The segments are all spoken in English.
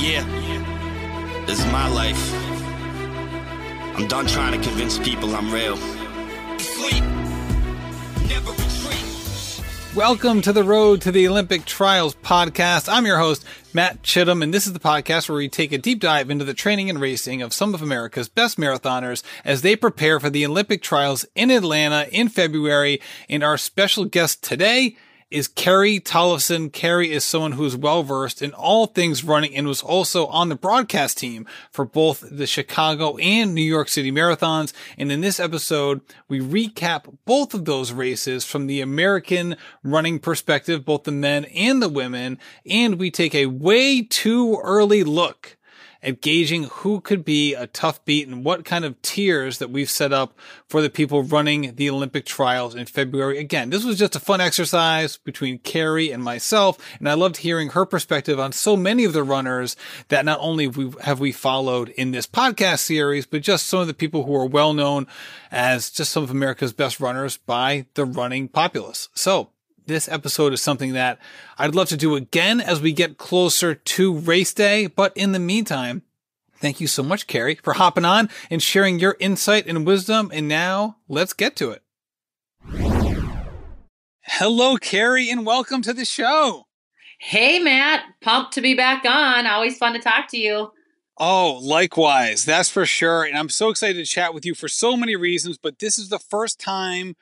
Yeah, this is my life. I'm done trying to convince people I'm real. Sleep, never retreat. Welcome to the Road to the Olympic Trials podcast. I'm your host, Matt Chittum, and this is the podcast where we take a deep dive into the training and racing of some of America's best marathoners as they prepare for the Olympic Trials in Atlanta in February. And our special guest today is Carrie Tollefson. Carrie is someone who is well versed in all things running and was also on the broadcast team for both the Chicago and New York City marathons. And in this episode, we recap both of those races from the American running perspective, both the men and the women. And we take a way too early look at gauging who could be a tough beat and what kind of tiers that we've set up for the people running the Olympic trials in February. Again, this was just a fun exercise between Carrie and myself, and I loved hearing her perspective on so many of the runners that not only have we followed in this podcast series, but just some of the people who are well known as just some of America's best runners by the running populace. So this episode is something that I'd love to do again as we get closer to race day. But in the meantime, thank you so much, Carrie, for hopping on and sharing your insight and wisdom. And now let's get to it. Hello, Carrie, and welcome to the show. Hey, Matt. Pumped to be back on. Always fun to talk to you. Oh, likewise. That's for sure. And I'm so excited to chat with you for so many reasons, but this is the first time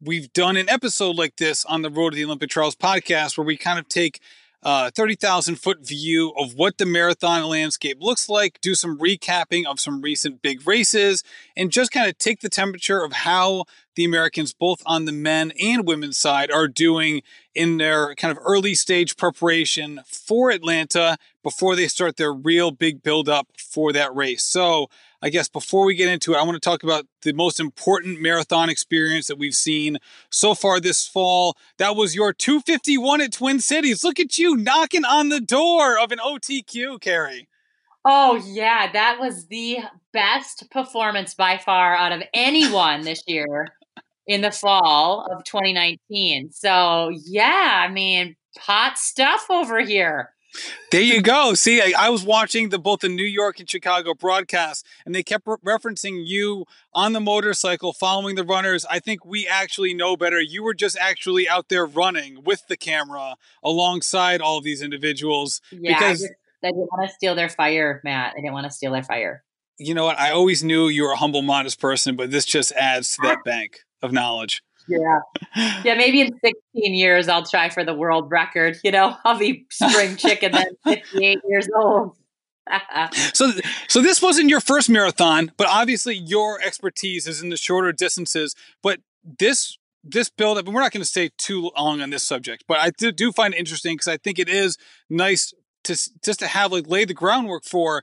we've done an episode like this on the Road to the Olympic Trials podcast where we kind of take uh, a 30,000 foot view of what the marathon landscape looks like, do some recapping of some recent big races, and just kind of take the temperature of how the Americans, both on the men and women's side, are doing in their kind of early stage preparation for Atlanta before they start their real big build up for that race. So, I guess before we get into it, I want to talk about the most important marathon experience that we've seen so far this fall. That was your 251 at Twin Cities. Look at you knocking on the door of an OTQ, Carrie. Oh, yeah. That was the best performance by far out of anyone this year in the fall of 2019. So, yeah, I mean, hot stuff over here. There you go. See, I, I, was watching the both the New York and Chicago broadcasts, and they kept re- referencing you on the motorcycle following the runners. I think we actually know better. You were just actually out there running with the camera alongside all of these individuals. Yeah, because I, didn't want to steal their fire, Matt. I didn't want to steal their fire. You know what? I always knew you were a humble, modest person, but this just adds to that bank of knowledge. Yeah. Yeah, maybe in 16 years I'll try for the world record. You know, I'll be spring chicken then 58 years old. so so this wasn't your first marathon, but obviously your expertise is in the shorter distances, but this this build up and we're not going to stay too long on this subject, but I do, do find it interesting because I think it is nice to just to have like lay the groundwork for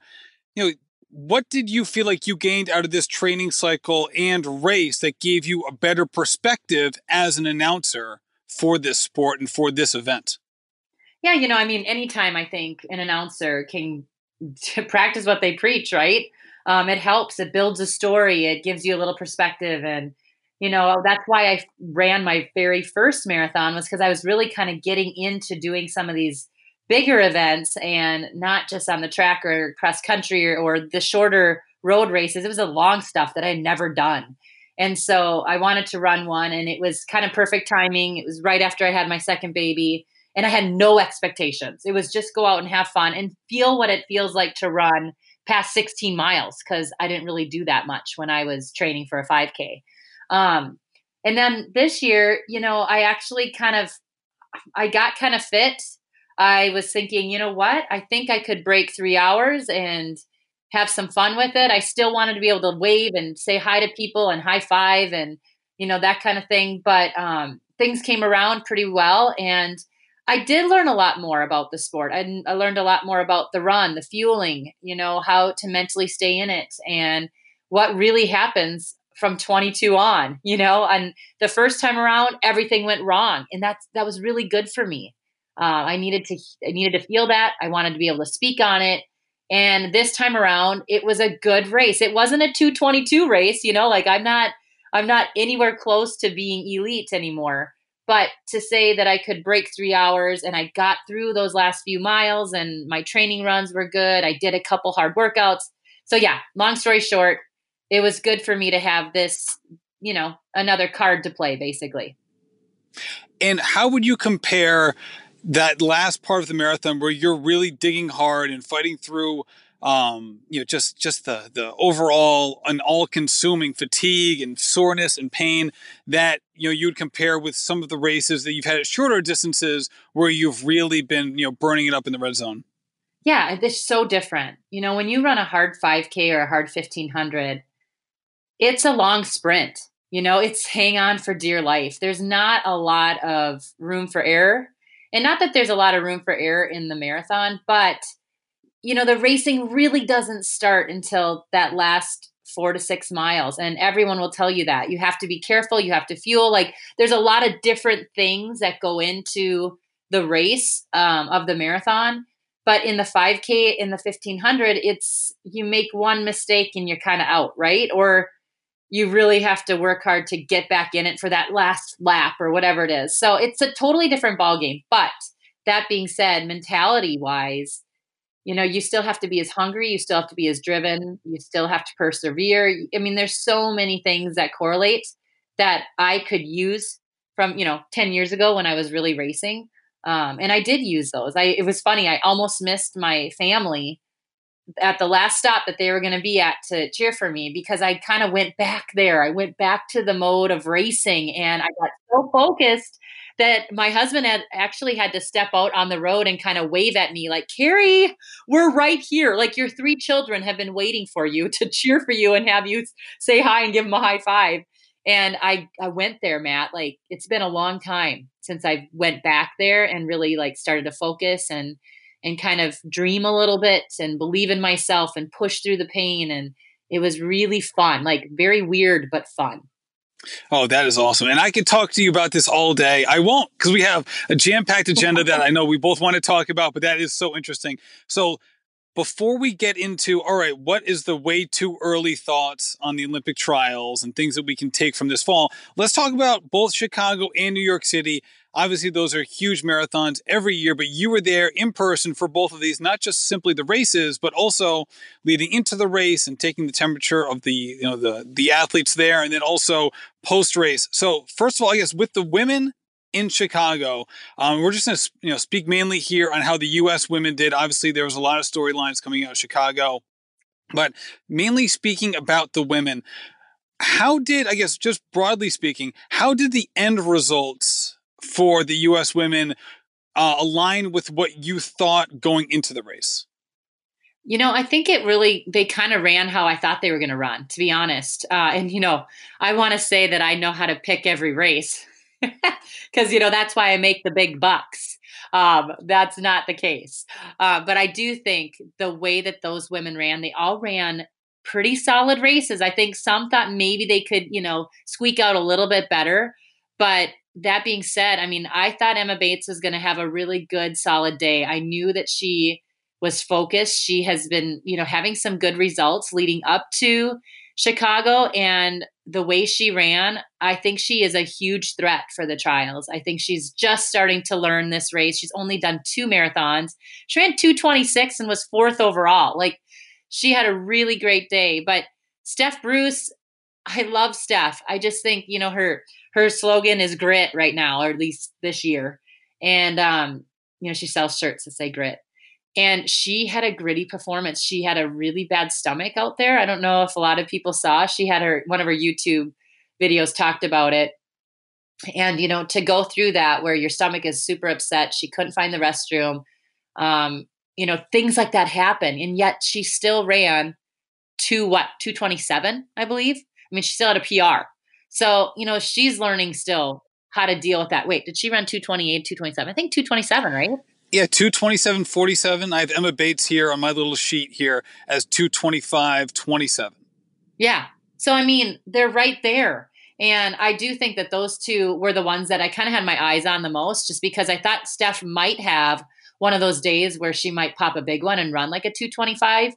you know what did you feel like you gained out of this training cycle and race that gave you a better perspective as an announcer for this sport and for this event? Yeah, you know, I mean, anytime I think an announcer can practice what they preach, right? Um, it helps. It builds a story. It gives you a little perspective, and you know that's why I ran my very first marathon was because I was really kind of getting into doing some of these bigger events and not just on the track or cross country or, or the shorter road races. It was a long stuff that I'd never done. And so I wanted to run one, and it was kind of perfect timing. It was right after I had my second baby, and I had no expectations. It was just go out and have fun and feel what it feels like to run past 16 miles because I didn't really do that much when I was training for a 5K. Um, and then this year, you know, I actually kind of I got kind of fit I was thinking, you know what? I think I could break three hours and have some fun with it. I still wanted to be able to wave and say hi to people and high five and, you know, that kind of thing. But um, things came around pretty well. And I did learn a lot more about the sport. I, I learned a lot more about the run, the fueling, you know, how to mentally stay in it and what really happens from 22 on, you know, and the first time around, everything went wrong. And that's, that was really good for me. Uh, I needed to I needed to feel that. I wanted to be able to speak on it. And this time around, it was a good race. It wasn't a 222 race, you know, like I'm not I'm not anywhere close to being elite anymore. But to say that I could break three hours and I got through those last few miles and my training runs were good, I did a couple hard workouts. So, yeah, long story short, it was good for me to have this, you know, another card to play, basically. And how would you compare that last part of the marathon where you're really digging hard and fighting through um, you know, just just the the overall an all-consuming fatigue and soreness and pain that you know you'd compare with some of the races that you've had at shorter distances where you've really been you know burning it up in the red zone. Yeah, it's so different. You know, when you run a hard 5K or a hard 1500, it's a long sprint. You know, it's hang on for dear life. There's not a lot of room for error. And not that there's a lot of room for error in the marathon, but you know, the racing really doesn't start until that last four to six miles. And everyone will tell you that. You have to be careful, you have to fuel. Like, there's a lot of different things that go into the race um, of the marathon. But in the 5K, in the 1500, it's you make one mistake and you're kind of out, right? Or you really have to work hard to get back in it for that last lap or whatever it is. So it's a totally different ball game. But that being said, mentality wise, you know you still have to be as hungry you still have to be as driven you still have to persevere i mean there's so many things that correlate that i could use from you know 10 years ago when i was really racing um, and i did use those i it was funny i almost missed my family at the last stop that they were going to be at to cheer for me because i kind of went back there i went back to the mode of racing and i got so focused that my husband had actually had to step out on the road and kind of wave at me like, Carrie, we're right here. Like your three children have been waiting for you to cheer for you and have you say hi and give them a high five. And I, I went there, Matt. Like it's been a long time since I went back there and really like started to focus and and kind of dream a little bit and believe in myself and push through the pain. And it was really fun, like very weird but fun. Oh, that is awesome. And I could talk to you about this all day. I won't because we have a jam packed agenda that I know we both want to talk about, but that is so interesting. So, before we get into, all right, what is the way too early thoughts on the Olympic trials and things that we can take from this fall? Let's talk about both Chicago and New York City. Obviously, those are huge marathons every year, but you were there in person for both of these, not just simply the races, but also leading into the race and taking the temperature of the you know the the athletes there, and then also post race. So, first of all, I guess with the women in Chicago, um, we're just going to you know speak mainly here on how the U.S. women did. Obviously, there was a lot of storylines coming out of Chicago, but mainly speaking about the women. How did I guess just broadly speaking, how did the end results for the U.S. women uh, align with what you thought going into the race? You know, I think it really, they kind of ran how I thought they were going to run, to be honest. Uh, and, you know, I want to say that I know how to pick every race because, you know, that's why I make the big bucks. Um, that's not the case. Uh, but I do think the way that those women ran, they all ran pretty solid races. I think some thought maybe they could, you know, squeak out a little bit better. But that being said, I mean, I thought Emma Bates was going to have a really good, solid day. I knew that she was focused. She has been, you know, having some good results leading up to Chicago and the way she ran, I think she is a huge threat for the trials. I think she's just starting to learn this race. She's only done two marathons. She ran 226 and was fourth overall. Like she had a really great day, but Steph Bruce, I love Steph. I just think, you know, her her slogan is grit right now, or at least this year. And um, you know, she sells shirts that say grit. And she had a gritty performance. She had a really bad stomach out there. I don't know if a lot of people saw. She had her one of her YouTube videos talked about it. And you know, to go through that where your stomach is super upset, she couldn't find the restroom. Um, you know, things like that happen. And yet she still ran to what, 227, I believe. I mean, she still had a PR. So, you know, she's learning still how to deal with that. Wait, did she run 228, 227? I think 227, right? Yeah, 227, 47. I have Emma Bates here on my little sheet here as 225, 27. Yeah. So, I mean, they're right there. And I do think that those two were the ones that I kind of had my eyes on the most, just because I thought Steph might have one of those days where she might pop a big one and run like a 225.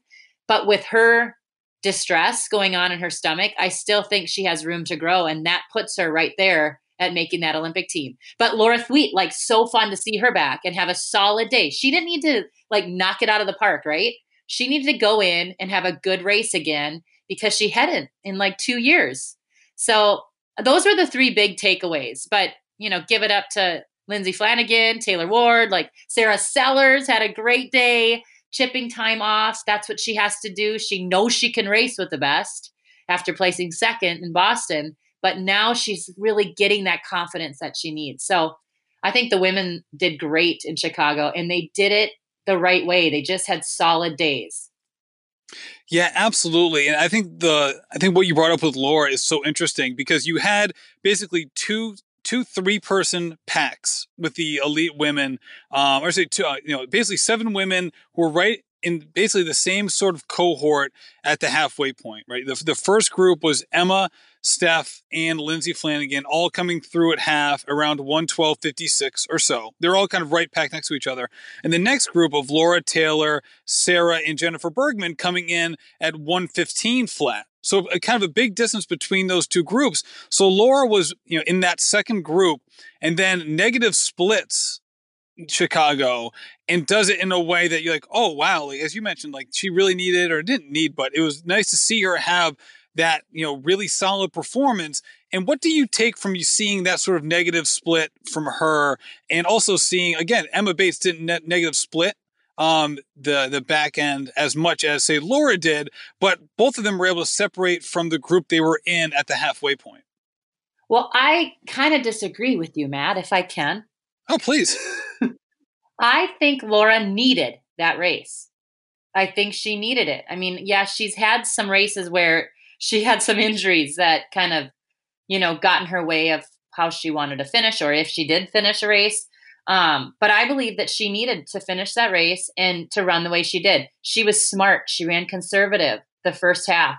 But with her distress going on in her stomach, I still think she has room to grow. And that puts her right there at making that Olympic team. But Laura Thweatt, like so fun to see her back and have a solid day. She didn't need to like knock it out of the park, right? She needed to go in and have a good race again because she hadn't in like two years. So those were the three big takeaways. But, you know, give it up to Lindsay Flanagan, Taylor Ward, like Sarah Sellers had a great day, chipping time off. That's what she has to do. She knows she can race with the best after placing second in Boston, but now she's really getting that confidence that she needs. So I think the women did great in Chicago and they did it the right way. They just had solid days. Yeah, absolutely. And I think the I think what you brought up with Laura is so interesting because you had basically two two three person packs with the elite women, um, or say two, uh, you know, basically seven women who were right in basically the same sort of cohort at the halfway point, right? The, the first group was Emma, Steph, and Lindsay Flanagan, all coming through at half around 112.56 or so. They're all kind of right packed next to each other. And the next group of Laura Taylor, Sarah, and Jennifer Bergman coming in at 115 flat. So a, kind of a big distance between those two groups. So Laura was, you know, in that second group, and then negative splits Chicago and does it in a way that you're like, oh wow, like, as you mentioned, like she really needed or didn't need, but it was nice to see her have that you know really solid performance. And what do you take from you seeing that sort of negative split from her, and also seeing again Emma Bates didn't net negative split um, the the back end as much as say Laura did, but both of them were able to separate from the group they were in at the halfway point. Well, I kind of disagree with you, Matt, if I can. Oh, please. I think Laura needed that race. I think she needed it. I mean, yeah, she's had some races where she had some injuries that kind of, you know, got in her way of how she wanted to finish or if she did finish a race. Um, but I believe that she needed to finish that race and to run the way she did. She was smart. She ran conservative the first half.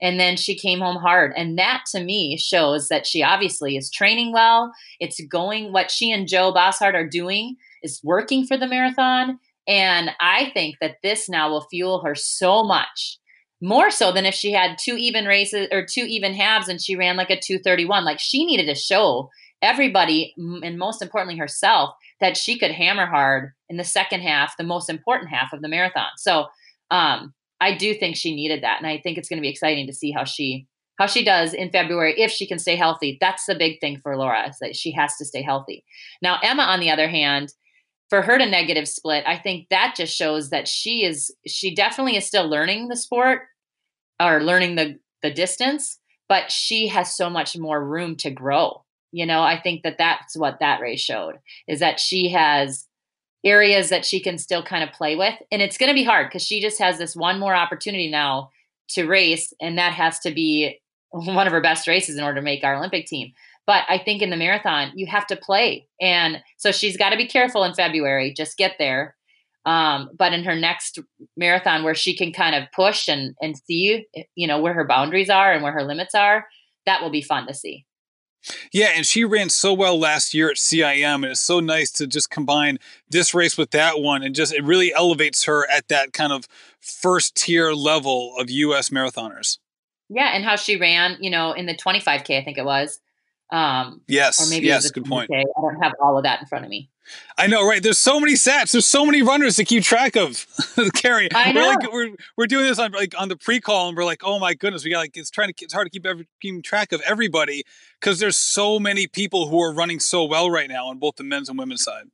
And then she came home hard. And that to me shows that she obviously is training well. It's going, what she and Joe Bosshard are doing is working for the marathon. And I think that this now will fuel her so much more so than if she had two even races or two even halves and she ran like a 231. Like she needed to show everybody, and most importantly herself, that she could hammer hard in the second half, the most important half of the marathon. So um, I do think she needed that, and I think it's going to be exciting to see how she how she does in February if she can stay healthy. That's the big thing for Laura is that she has to stay healthy. Now Emma, on the other hand, for her to negative split, I think that just shows that she is she definitely is still learning the sport or learning the the distance, but she has so much more room to grow you know, I think that that's what that race showed is that she has areas that she can still kind of play with. And it's going to be hard because she just has this one more opportunity now to race. And that has to be one of her best races in order to make our Olympic team. But I think in the marathon, you have to play. And so she's got to be careful in February, just get there. Um, but in her next marathon, where she can kind of push and, and see, you know, where her boundaries are and where her limits are, that will be fun to see. Yeah, and she ran so well last year at CIM, and it's so nice to just combine this race with that one, and just it really elevates her at that kind of first tier level of U.S. marathoners. Yeah, and how she ran, you know, in the 25k, I think it was. Um, yes, or maybe yes, good point. I don't have all of that in front of me. I know, right? There's so many stats. There's so many runners to keep track of. Carrie, I know. We're, like, we're we're doing this on like on the pre-call, and we're like, oh my goodness, we got like it's trying to it's hard to keep every, keeping track of everybody because there's so many people who are running so well right now on both the men's and women's side.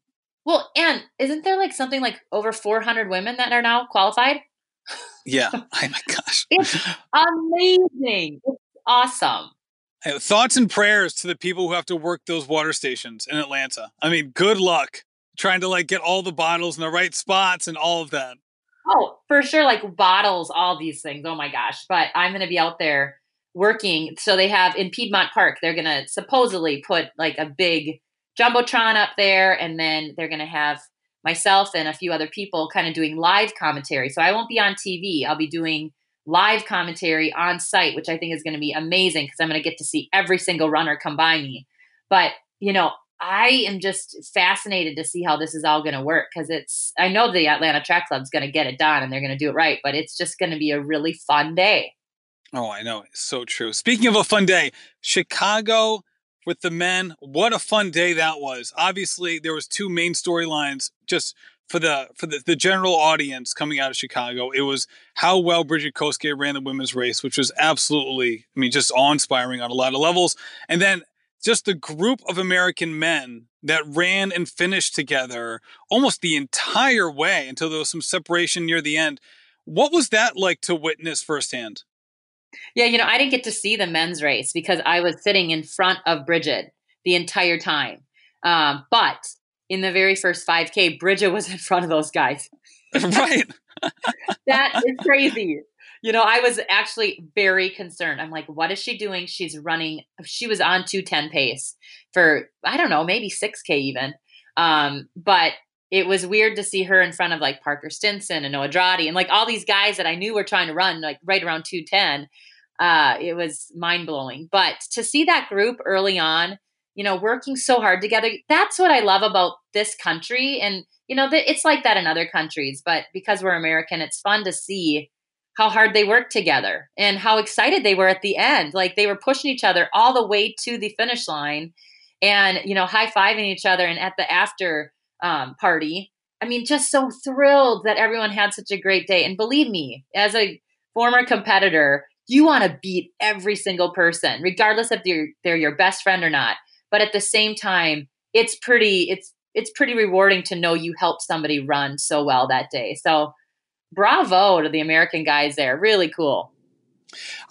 Well, and isn't there like something like over 400 women that are now qualified? Yeah. oh my gosh. It's amazing. It's awesome. Thoughts and prayers to the people who have to work those water stations in Atlanta. I mean, good luck trying to like get all the bottles in the right spots and all of that. Oh, for sure. Like bottles, all these things. Oh my gosh. But I'm going to be out there working. So they have in Piedmont Park, they're going to supposedly put like a big Jumbotron up there. And then they're going to have myself and a few other people kind of doing live commentary. So I won't be on TV. I'll be doing live commentary on site, which I think is going to be amazing because I'm going to get to see every single runner come by me. But, you know, I am just fascinated to see how this is all going to work because it's, I know the Atlanta Track Club is going to get it done and they're going to do it right, but it's just going to be a really fun day. Oh, I know. It's so true. Speaking of a fun day, Chicago with the men. What a fun day that was. Obviously, there was two main storylines just for the for the, the general audience coming out of Chicago. It was how well Brigid Kosgei ran the women's race, which was absolutely, I mean, just awe-inspiring on a lot of levels. And then just the group of American men that ran and finished together almost the entire way until there was some separation near the end. What was that like to witness firsthand? Yeah, you know, I didn't get to see the men's race because I was sitting in front of Bridget the entire time. Um, but in the very first 5K, Brigid was in front of those guys. right. that is crazy. You know, I was actually very concerned. I'm like, what is she doing? She's running, she was on 210 pace for, I don't know, maybe 6K even. Um, but it was weird to see her in front of like Parker Stinson and Noah Droddy and like all these guys that I knew were trying to run like right around 210. Uh, it was mind blowing. But to see that group early on, you know, working so hard together, that's what I love about this country. And, you know, it's like that in other countries, but because we're American, it's fun to see how hard they worked together and how excited they were at the end. Like they were pushing each other all the way to the finish line and, you know, high fiving each other. And at the after um, party, I mean, just so thrilled that everyone had such a great day. And believe me, as a former competitor, you want to beat every single person, regardless if they're, they're your best friend or not. But at the same time, it's pretty, it's, it's pretty rewarding to know you helped somebody run so well that day. So bravo to the American guys there. Really cool.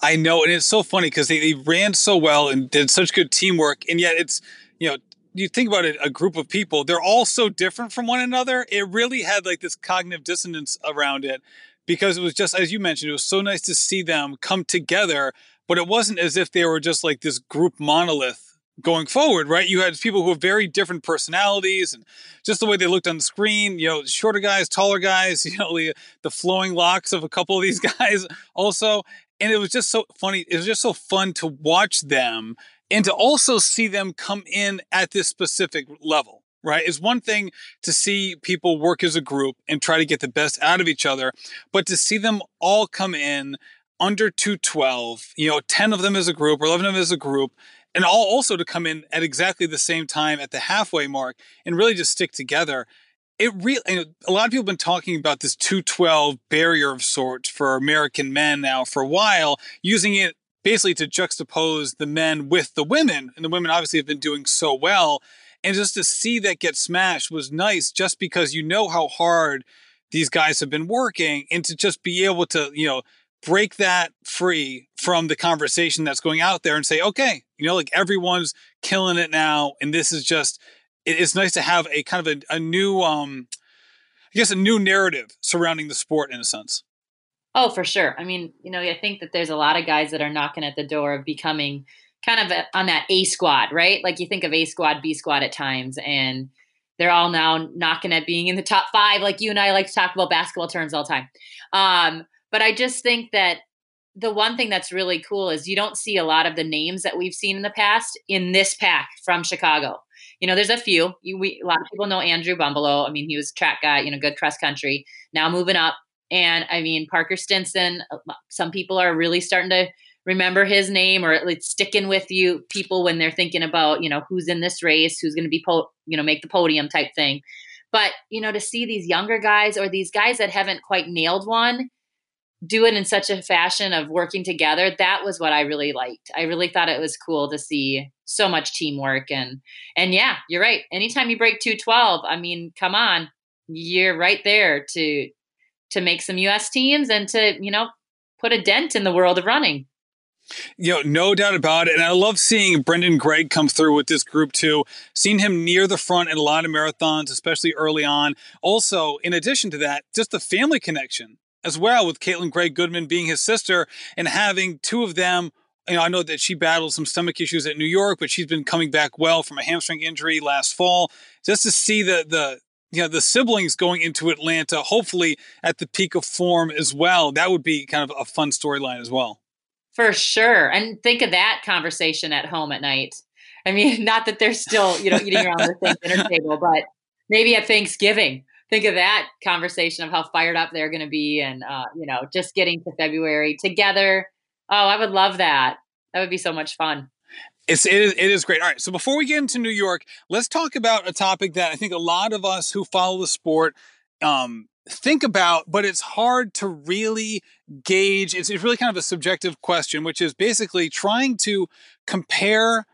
I know, and it's so funny because they, they ran so well and did such good teamwork, and yet it's you know you think about it, a group of people, they're all so different from one another. It really had like this cognitive dissonance around it because it was just as you mentioned, it was so nice to see them come together, but it wasn't as if they were just like this group monolith going forward, right? You had people who have very different personalities and just the way they looked on the screen, you know, shorter guys, taller guys, you know, the, the flowing locks of a couple of these guys also. And it was just so funny. It was just so fun to watch them and to also see them come in at this specific level, right? It's one thing to see people work as a group and try to get the best out of each other, but to see them all come in under 212, you know, 10 of them as a group or 11 of them as a group and all also to come in at exactly the same time at the halfway mark and really just stick together. It really, a lot of people have been talking about this 212 barrier of sorts for American men now for a while, using it basically to juxtapose the men with the women. And the women obviously have been doing so well. And just to see that get smashed was nice just because you know how hard these guys have been working and to just be able to, you know, break that free from the conversation that's going out there and say, okay, you know, like everyone's killing it now. And this is just, it's nice to have a kind of a, a new, um, I guess, a new narrative surrounding the sport in a sense. Oh, for sure. I mean, you know, I think that there's a lot of guys that are knocking at the door of becoming kind of a, on that A squad, right? Like you think of A squad, B squad at times, and they're all now knocking at being in the top five. Like you and I like to talk about basketball terms all the time. Um, but I just think that the one thing that's really cool is you don't see a lot of the names that we've seen in the past in this pack from Chicago. You know, there's a few. You, we, a lot of people know Andrew Bumbalough. I mean, he was track guy, you know, good cross country. Now moving up, and I mean Parker Stinson. Uh, some people are really starting to remember his name, or it's sticking with you people when they're thinking about you know who's in this race, who's going to be po- you know make the podium type thing. But you know, to see these younger guys or these guys that haven't quite nailed one do it in such a fashion of working together that was what i really liked i really thought it was cool to see so much teamwork and and yeah you're right anytime you break 212 i mean come on you're right there to to make some us teams and to you know put a dent in the world of running you know, no doubt about it. And I love seeing Brendan Gregg come through with this group too. Seeing him near the front in a lot of marathons, especially early on. Also, in addition to that, just the family connection as well with Kaitlin Gregg Goodman being his sister and having two of them. You know, I know that she battled some stomach issues at New York, but she's been coming back well from a hamstring injury last fall. Just to see the the you know the siblings going into Atlanta, hopefully at the peak of form as well. That would be kind of a fun storyline as well. For sure, and think of that conversation at home at night. I mean, not that they're still you know eating around the same dinner table, but maybe at Thanksgiving think of that conversation of how fired up they're going to be and uh, you know just getting to february together oh i would love that that would be so much fun It's it is, it is great. All right, so before we get into New York, let's talk about a topic that I think a lot of us who follow the sport um, think about, but it's hard to really gauge. It's, it's really kind of a subjective question, which is basically trying to compare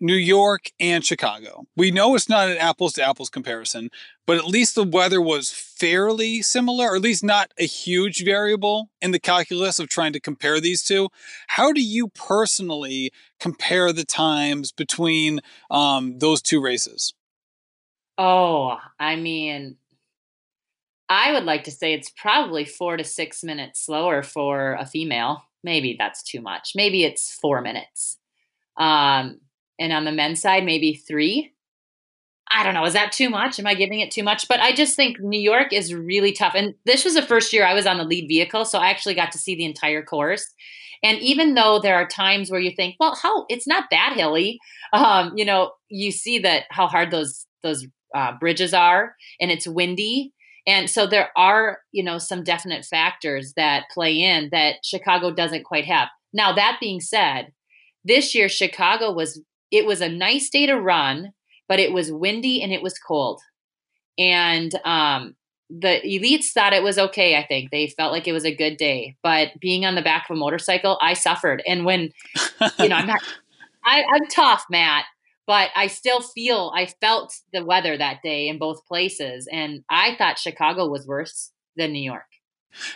New York and Chicago. We know it's not an apples to apples comparison, but at least the weather was fairly similar, or at least not a huge variable in the calculus of trying to compare these two. How do you personally compare the times between um, those two races? Oh, I mean, I would like to say it's probably four to six minutes slower for a female. Maybe that's too much. Maybe it's four minutes. Um, and on the men's side, maybe three. I don't know. Is that too much? Am I giving it too much? But I just think New York is really tough. And this was the first year I was on the lead vehicle. So I actually got to see the entire course. And even though there are times where you think, well, how it's not that hilly, um, you know, you see that how hard those those uh, bridges are, and it's windy, and so there are, you know, some definite factors that play in that Chicago doesn't quite have. Now that being said, this year Chicago was it was a nice day to run, but it was windy and it was cold. And um, the elites thought it was okay, I think. They felt like it was a good day. But being on the back of a motorcycle, I suffered. And when, you know, I'm not, I, I'm tough, Matt, but I still feel, I felt the weather that day in both places. And I thought Chicago was worse than New York.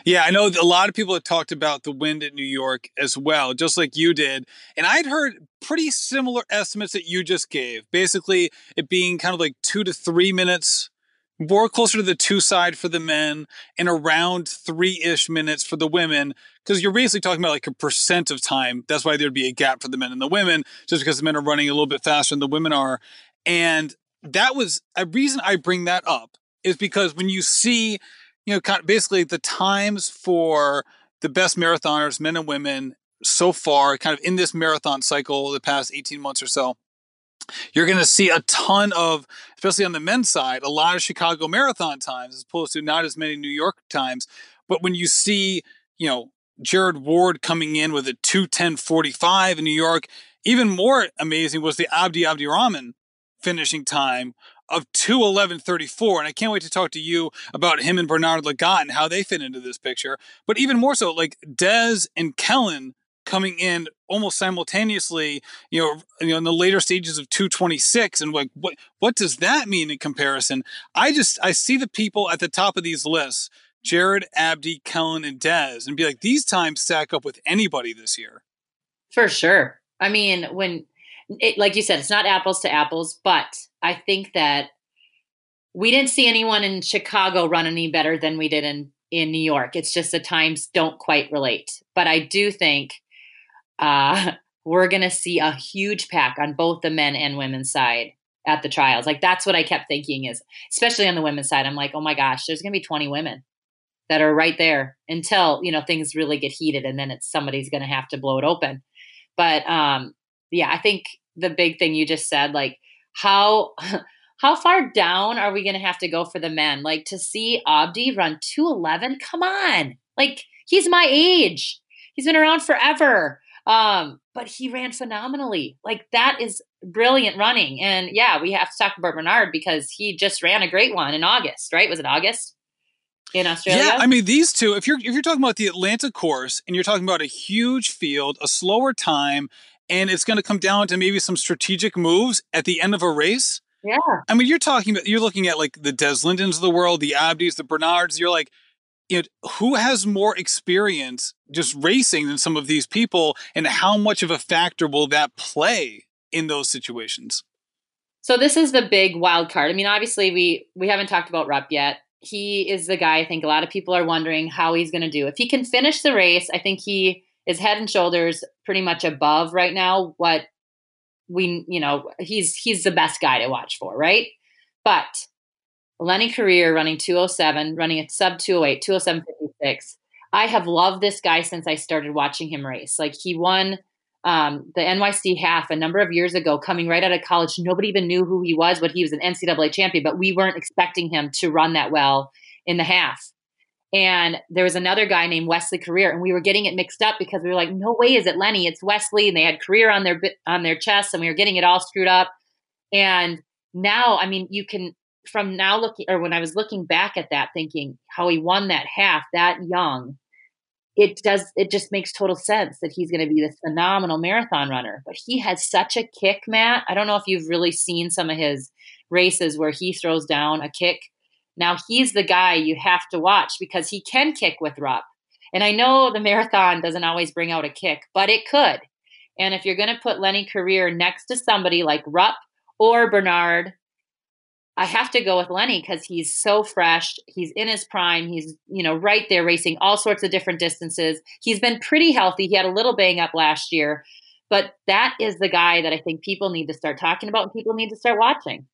Yeah, I know a lot of people have talked about the wind at New York as well, just like you did. And I'd heard pretty similar estimates that you just gave. Basically, it being kind of like two to three minutes, more closer to the two side for the men, and around three ish minutes for the women. Because you're basically talking about like a percent of time. That's why there'd be a gap for the men and the women, just because the men are running a little bit faster than the women are. And that was a reason I bring that up is because when you see you know, kind of basically the times for the best marathoners, men and women, so far, kind of in this marathon cycle, the past 18 months or so, you're going to see a ton of, especially on the men's side, a lot of Chicago marathon times as opposed to not as many New York times. But when you see, you know, Jared Ward coming in with a 210.45 in New York, even more amazing was the Abdi Abdirahman finishing time of 211.34. And I can't wait to talk to you about him and Bernard Lagat and how they fit into this picture. But even more so, like Des and Kellyn coming in almost simultaneously, you know, you know, in the later stages of 226 and like what what does that mean in comparison? I just I see the people at the top of these lists, Jared, Abdi, Kellyn, and Des and be like, these times stack up with anybody this year. For sure. I mean, when it, like you said, it's not apples to apples, but I think that we didn't see anyone in Chicago run any better than we did in in New York. It's just the times don't quite relate. But I do think uh, we're going to see a huge pack on both the men and women's side at the trials. Like that's what I kept thinking is, especially on the women's side. I'm like, oh my gosh, there's going to be 20 women that are right there until you know things really get heated, and then it's somebody's going to have to blow it open. But um, yeah, I think the big thing you just said, like how how far down are we going to have to go for the men? Like to see Abdi run 211? Come on. Like he's my age. He's been around forever. Um, but he ran phenomenally. Like that is brilliant running. And yeah, we have to talk about Bernard because he just ran a great one in August, right? Was it August? In Australia? Yeah, I mean these two, if you're if you're talking about the Atlanta course and you're talking about a huge field, a slower time, and it's going to come down to maybe some strategic moves at the end of a race. Yeah. I mean, you're talking about, you're looking at like the Des Lindens of the world, the Abdis, the Bernards. You're like, you know, who has more experience just racing than some of these people, and how much of a factor will that play in those situations? So this is the big wild card. I mean, obviously we we haven't talked about Rupp yet. He is the guy I think a lot of people are wondering how he's going to do. If he can finish the race, I think he is head and shoulders pretty much above right now what we you know he's he's the best guy to watch for right? But lenny Korir running 207 running at sub 208 207.56 i have loved this guy since i started watching him race. Like he won um, the nyc half a number of years ago coming right out of college. Nobody even knew who he was but he was an ncaa champion but we weren't expecting him to run that well in the half And there was another guy named Wesley Korir, and we were getting it mixed up because we were like, "No way, is it Lenny? It's Wesley." And they had Korir on their on their chest, and we were getting it all screwed up. And now, I mean, you can from now looking, or when I was looking back at that, thinking how he won that half that young, it does it just makes total sense that he's going to be this phenomenal marathon runner. But he has such a kick, Matt. I don't know if you've really seen some of his races where he throws down a kick now he's the guy you have to watch because he can kick with Rupp. And I know the marathon doesn't always bring out a kick, but it could. And if you're going to put Lenny Korir next to somebody like Rupp or Bernard, I have to go with Lenny because he's so fresh. He's in his prime. He's, you know, right there racing all sorts of different distances. He's been pretty healthy. He had a little bang up last year, but that is the guy that I think people need to start talking about and people need to start watching.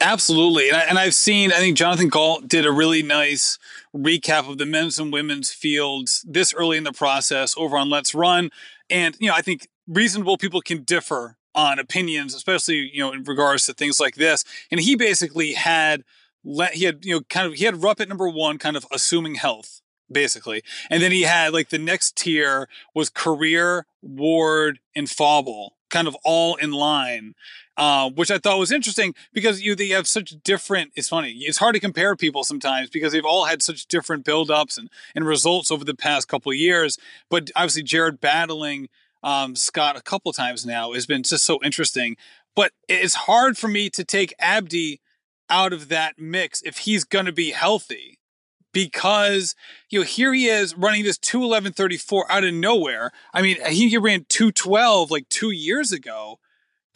Absolutely. And, I, have seen, I think Jonathan Gault did a really nice recap of the men's and women's fields this early in the process over on Let's Run. And, you know, I think reasonable people can differ on opinions, especially, you know, in regards to things like this. And he basically had, he had, you know, kind of, he had Rupp at number one, kind of assuming health, basically. And then he had like the next tier was Korir, Ward, and Fauble kind of all in line uh, which I thought was interesting because you they have such different. It's funny. It's hard to compare people sometimes because they've all had such different buildups and and results over the past couple years. But obviously, Jared battling um, Scott a couple times now has been just so interesting. But it's hard for me to take Abdi out of that mix if he's going to be healthy because you know here he is running this 211.34 out of nowhere i mean he ran 212 like two years ago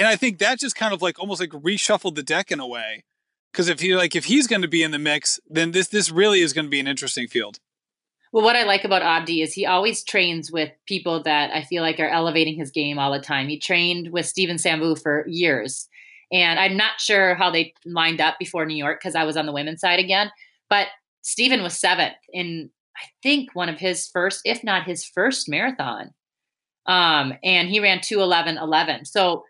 and I think that just kind of like almost like reshuffled the deck in a way. Because if he like if he's going to be in the mix, then this this really is going to be an interesting field. Well, what I like about Abdi is he always trains with people that I feel like are elevating his game all the time. He trained with Stephen Sambu for years. And I'm not sure how they lined up before New York because I was on the women's side again. But Steven was seventh in, I think, one of his first, if not his first marathon. Um, and he ran 211 11. So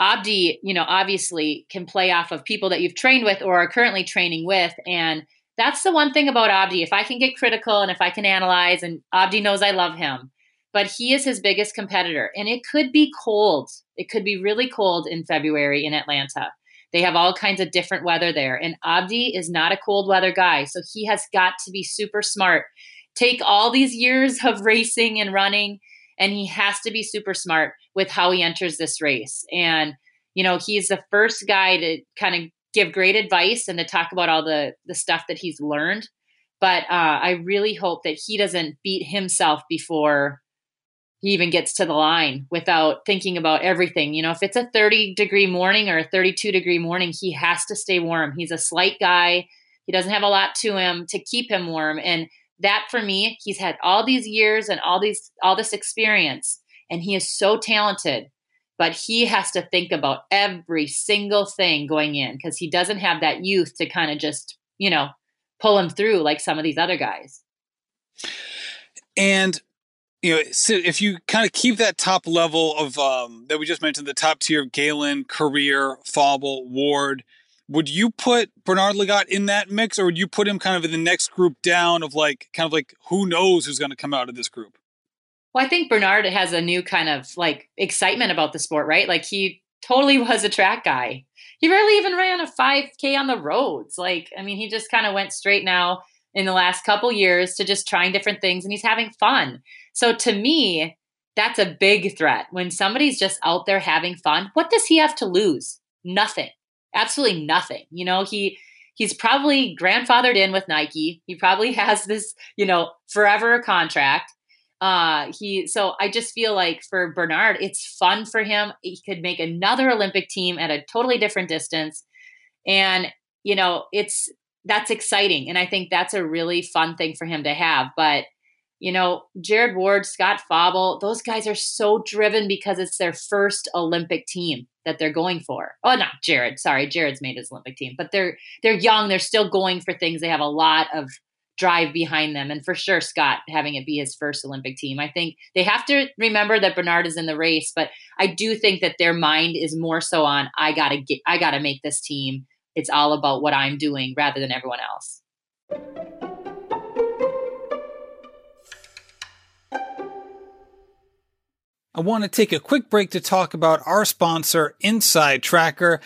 Abdi, you know, obviously can play off of people that you've trained with or are currently training with. And that's the one thing about Abdi. If I can get critical and if I can analyze, and Abdi knows I love him, but he is his biggest competitor. And it could be cold. It could be really cold in February in Atlanta. They have all kinds of different weather there. And Abdi is not a cold weather guy. So he has got to be super smart. Take all these years of racing and running and he has to be super smart with how he enters this race. And you know, he's the first guy to kind of give great advice and to talk about all the the stuff that he's learned. But uh, I really hope that he doesn't beat himself before he even gets to the line without thinking about everything. You know, if it's a 30 degree morning or a 32 degree morning, he has to stay warm. He's a slight guy. He doesn't have a lot to him to keep him warm. And that for me, he's had all these years and all these all this experience and he is so talented, but he has to think about every single thing going in because he doesn't have that youth to kind of just, you know, pull him through like some of these other guys. And you know, so if you kind of keep that top level of um, that we just mentioned, the top tier of Galen, Korir, Fauble, Ward, would you put Bernard Lagat in that mix, or would you put him kind of in the next group down of like kind of like who knows who's going to come out of this group? Well, I think Bernard has a new kind of like excitement about the sport, right? Like he totally was a track guy. He rarely even ran a 5K on the roads. Like, I mean, he just kind of went straight now in the last couple years to just trying different things and he's having fun. So to me, that's a big threat. When somebody's just out there having fun, what does he have to lose? Nothing absolutely nothing. You know, he he's probably grandfathered in with Nike. He probably has this, you know, forever contract. Uh, he so I just feel like for Bernard, it's fun for him. He could make another Olympic team at a totally different distance, and you know, it's that's exciting, and I think that's a really fun thing for him to have. But you know, Jared Ward, Scott Fauble, those guys are so driven because it's their first Olympic team that they're going for. Oh, not Jared. Sorry, Jared's made his Olympic team, but they're they're young. They're still going for things. They have a lot of drive behind them, and for sure, Scott having it be his first Olympic team. I think they have to remember that Bernard is in the race, but I do think that their mind is more so on I gotta get, I gotta make this team. It's all about what I'm doing rather than everyone else. I want to take a quick break to talk about our sponsor, Inside Tracker.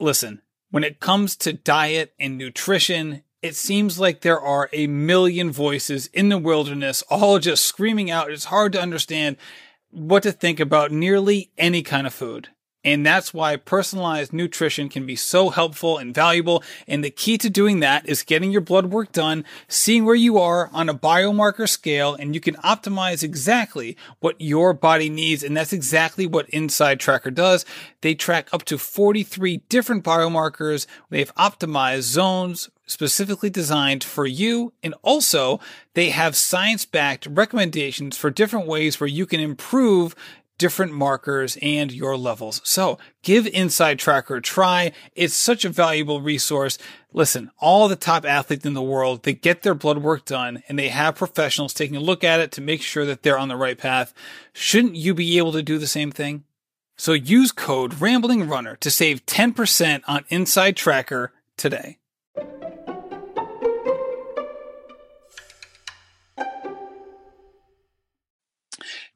Listen, when it comes to diet and nutrition, it seems like there are a million voices in the wilderness, all just screaming out. It's hard to understand what to think about nearly any kind of food. And that's why personalized nutrition can be so helpful and valuable. And the key to doing that is getting your blood work done, seeing where you are on a biomarker scale, and you can optimize exactly what your body needs. And that's exactly what Inside Tracker does. They track up to 43 different biomarkers. They've optimized zones, specifically designed for you. And also they have science backed recommendations for different ways where you can improve different markers and your levels. So give Inside Tracker a try. It's such a valuable resource. Listen, all the top athletes in the world, they get their blood work done and they have professionals taking a look at it to make sure that they're on the right path. Shouldn't you be able to do the same thing? So use code Rambling Runner to save 10% on Inside Tracker today.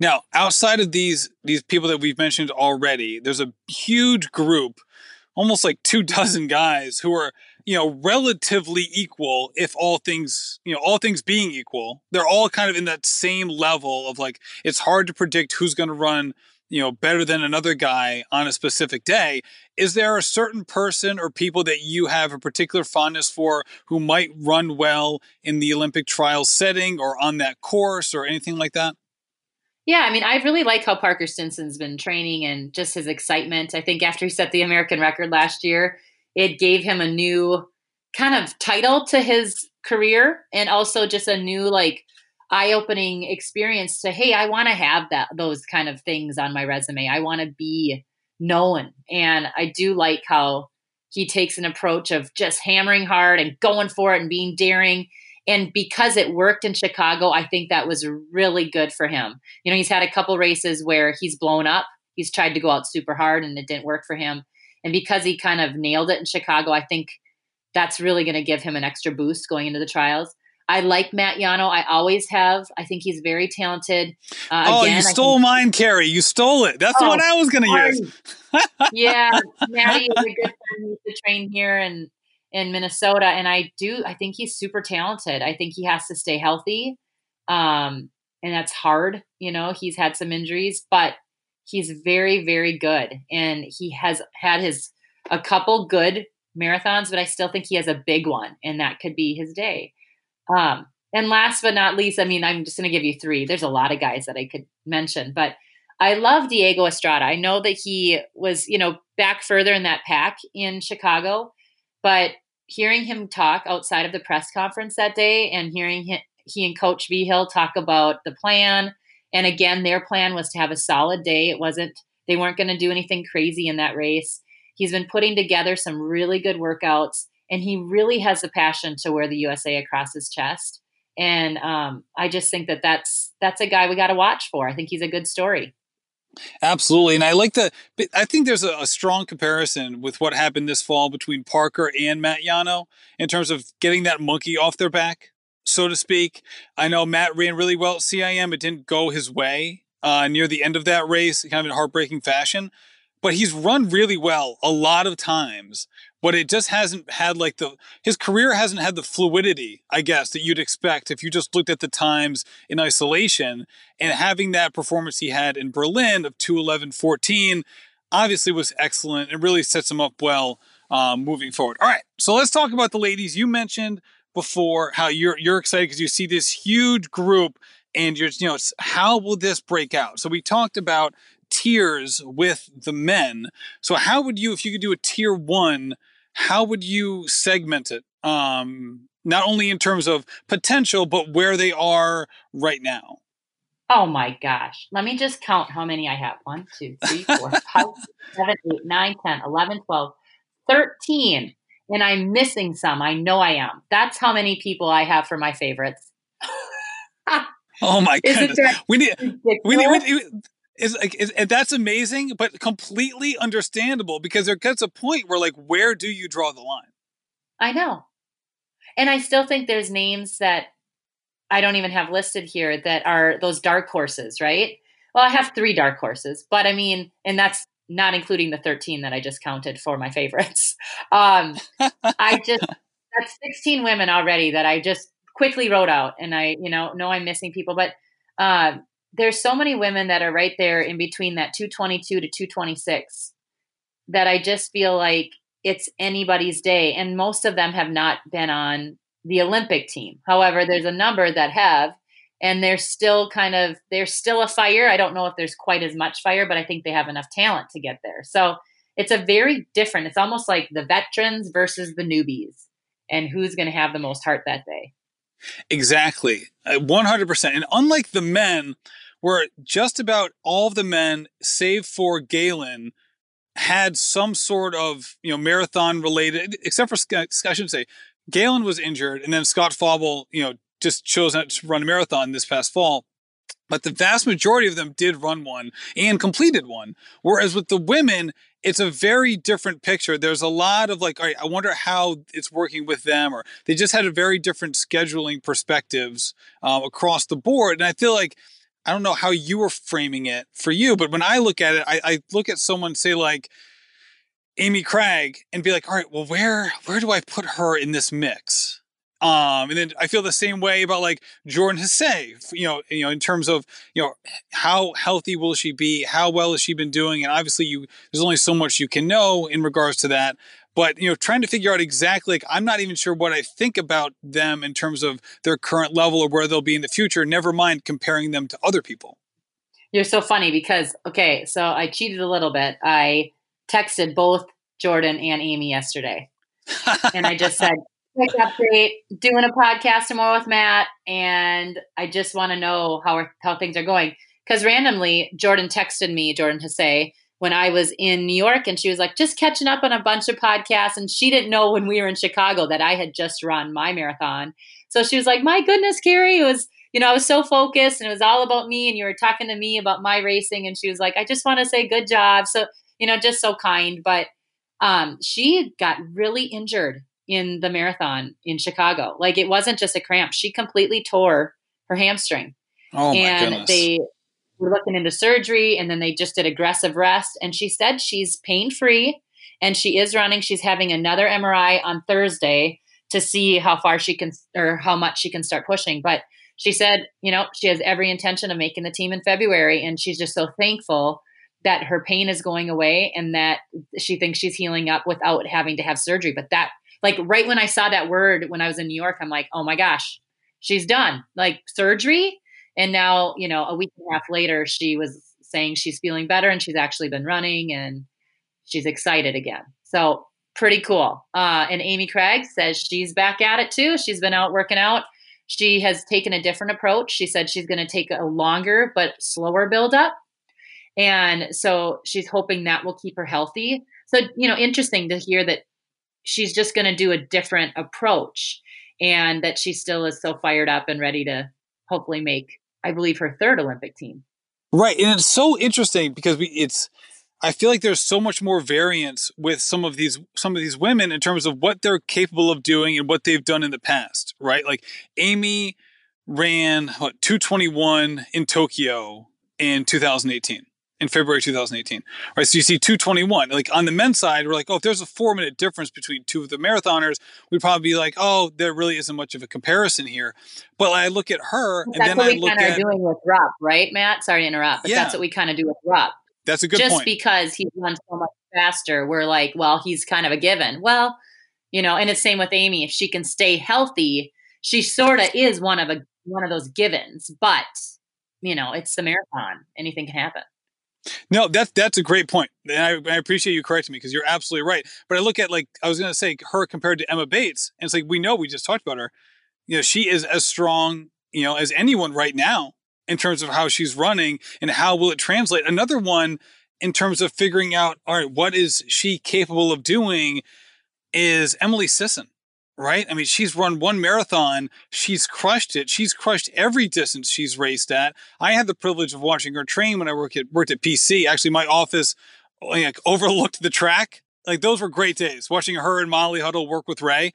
Now, outside of these these people that we've mentioned already, there's a huge group, almost like two dozen guys who are, you know, relatively equal if all things, you know, all things being equal. They're all kind of in that same level of like it's hard to predict who's going to run, you know, better than another guy on a specific day. Is there a certain person or people that you have a particular fondness for who might run well in the Olympic trial setting or on that course or anything like that? Yeah, I mean, I really like how Parker Stinson's been training and just his excitement. I think after he set the American record last year, it gave him a new kind of title to his career and also just a new like eye-opening experience to hey, I want to have that those kind of things on my resume. I want to be known. And I do like how he takes an approach of just hammering hard and going for it and being daring and because it worked in Chicago, I think that was really good for him. You know, he's had a couple races where he's blown up. He's tried to go out super hard and it didn't work for him. And because he kind of nailed it in Chicago, I think that's really going to give him an extra boost going into the trials. I like Matt Llano. I always have. I think he's very talented. Uh, oh, again, you stole think, mine, Carrie. You stole it. That's oh, what I was going to use. yeah, Matty is a good friend. He used to train here, and in Minnesota. And I do, I think he's super talented. I think he has to stay healthy. Um, and that's hard. You know, he's had some injuries, but he's very, very good. And he has had his, a couple good marathons, but I still think he has a big one and that could be his day. Um, and last but not least, I mean, I'm just going to give you three. There's a lot of guys that I could mention, but I love Diego Estrada. I know that he was, you know, back further in that pack in Chicago, but hearing him talk outside of the press conference that day and hearing him, he and Coach Vigil talk about the plan. And again, their plan was to have a solid day. It wasn't, they weren't going to do anything crazy in that race. He's been putting together some really good workouts, and he really has the passion to wear the USA across his chest. And um, I just think that that's that's a guy we got to watch for. I think he's a good story. Absolutely. And I like the, I think there's a, a, strong comparison with what happened this fall between Parker and Matt Llano in terms of getting that monkey off their back, so to speak. I know Matt ran really well at CIM. It didn't go his way uh, near the end of that race, kind of in heartbreaking fashion. But he's run really well a lot of times but it just hasn't had like the his career hasn't had the fluidity i guess that you'd expect if you just looked at the times in isolation and having that performance he had in berlin of 211.14 obviously was excellent and really sets him up well um, moving forward. All right so let's talk about the ladies you mentioned before how you're you're excited because you see this huge group and you're you know how will this break out? So we talked about tiers with the men. So how would you if you could do a tier one how would you segment it? Um, not only in terms of potential, but where they are right now. Oh my gosh. Let me just count how many I have. 1, 2, 3, 4, 5, 7, 8, 9, 10, 11, 12, 13. And I'm missing some. I know I am. That's how many people I have for my favorites. oh my goodness. We need, we need, we need, is like is, and that's amazing, but completely understandable because there gets a point where like where do you draw the line? I know. And I still think there's names that I don't even have listed here that are those dark horses, right? well, I have three dark horses, but I mean, and that's not including the 13 that I just counted for my favorites. Um, I just, that's 16 women already that I just quickly wrote out. And I, you know, know I'm missing people, but uh, there's so many women that are right there in between that 222 to 226 that I just feel like it's anybody's day. And most of them have not been on the Olympic team. However, there's a number that have and they're still kind of there's still a fire. I don't know if there's quite as much fire, but I think they have enough talent to get there. So it's a very different. It's almost like the veterans versus the newbies, and who's going to have the most heart that day. Exactly, uh, one hundred percent. And unlike the men, where just about all of the men, save for Galen, had some sort of you know marathon related, except for I shouldn't say Galen was injured, and then Scott Fauble, you know, just chose not to run a marathon this past fall. But the vast majority of them did run one and completed one. Whereas with the women, it's a very different picture. There's a lot of like, all right, I wonder how it's working with them, or they just had a very different scheduling perspectives um, across the board. And I feel like, I don't know how you were framing it for you, but when I look at it, I, I look at someone say like Amy Cragg and be like, all right, well, where where do I put her in this mix? Um, and then I feel the same way about like Jordan Hasay, you know, you know, in terms of, you know, how healthy will she be? How well has she been doing? And obviously you, there's only so much you can know in regards to that. But, you know, trying to figure out exactly, like, I'm not even sure what I think about them in terms of their current level or where they'll be in the future, never mind comparing them to other people. You're so funny because, okay, so I cheated a little bit. I texted both Jordan and Amy yesterday. and I just said, quick update. Doing a podcast tomorrow with Matt, and I just want to know how how things are going. Because randomly, Jordan texted me, Jordan Hasay, when I was in New York, and she was like, just catching up on a bunch of podcasts. And she didn't know when we were in Chicago that I had just run my marathon. So she was like, my goodness, Carrie, it was, you know, I was so focused and it was all about me. And you were talking to me about my racing. And she was like, I just want to say good job. So, you know, just so kind. But um, she got really injured in the marathon in Chicago. Like it wasn't just a cramp; she completely tore her hamstring. Oh my and goodness. they were looking into surgery, and then they just did aggressive rest. And she said she's pain free, and she is running. She's having another MRI on Thursday to see how far she can or how much she can start pushing. But she said, you know, she has every intention of making the team in February, and she's just so thankful that her pain is going away and that she thinks she's healing up without having to have surgery. But that like right when I saw that word when I was in New York, I'm like, oh my gosh, she's done. Like surgery. And now, you know, a week and a half later, she was saying she's feeling better and she's actually been running and she's excited again. So pretty cool. Uh, and Amy Cragg says she's back at it too. She's been out working out. She has taken a different approach. She said she's going to take a longer but slower build up. And so she's hoping that will keep her healthy. So, you know, interesting to hear that she's just going to do a different approach and that she still is so fired up and ready to hopefully make i believe her third olympic team. Right and it's so interesting because we it's i feel like there's so much more variance with some of these some of these women in terms of what they're capable of doing and what they've done in the past right? Like amy ran what 221 in tokyo in 2018 in February 2018. Right. So you see 221. Like on the men's side, we're like, oh, if there's a four minute difference between two of the marathoners, we'd probably be like, oh, there really isn't much of a comparison here. But I look at her and that's then what I we look kind of at doing with Rupp, right, Matt? Sorry to interrupt, but Yeah. that's what we kind of do with Rupp. that's a good point. Just point. because he runs so much faster, we're like, well, he's kind of a given. Well, you know, and it's same with Amy. If she can stay healthy, she sort of is one of a one of those givens. But you know, it's the marathon; anything can happen. No, that's that's a great point, and I, I appreciate you correcting me because you're absolutely right. But I look at like I was going to say her compared to Emma Bates, and it's like we know we just talked about her. You know, she is as strong, you know, as anyone right now in terms of how she's running and how will it translate. Another one in terms of figuring out, all right, what is she capable of doing? Is Emily Sisson, right? I mean, she's run one marathon, she's crushed it. She's crushed every distance she's raced at. I had the privilege of watching her train when I worked at worked at PC. Actually, my office like overlooked the track. Like those were great days watching her and Molly Huddle work with Ray,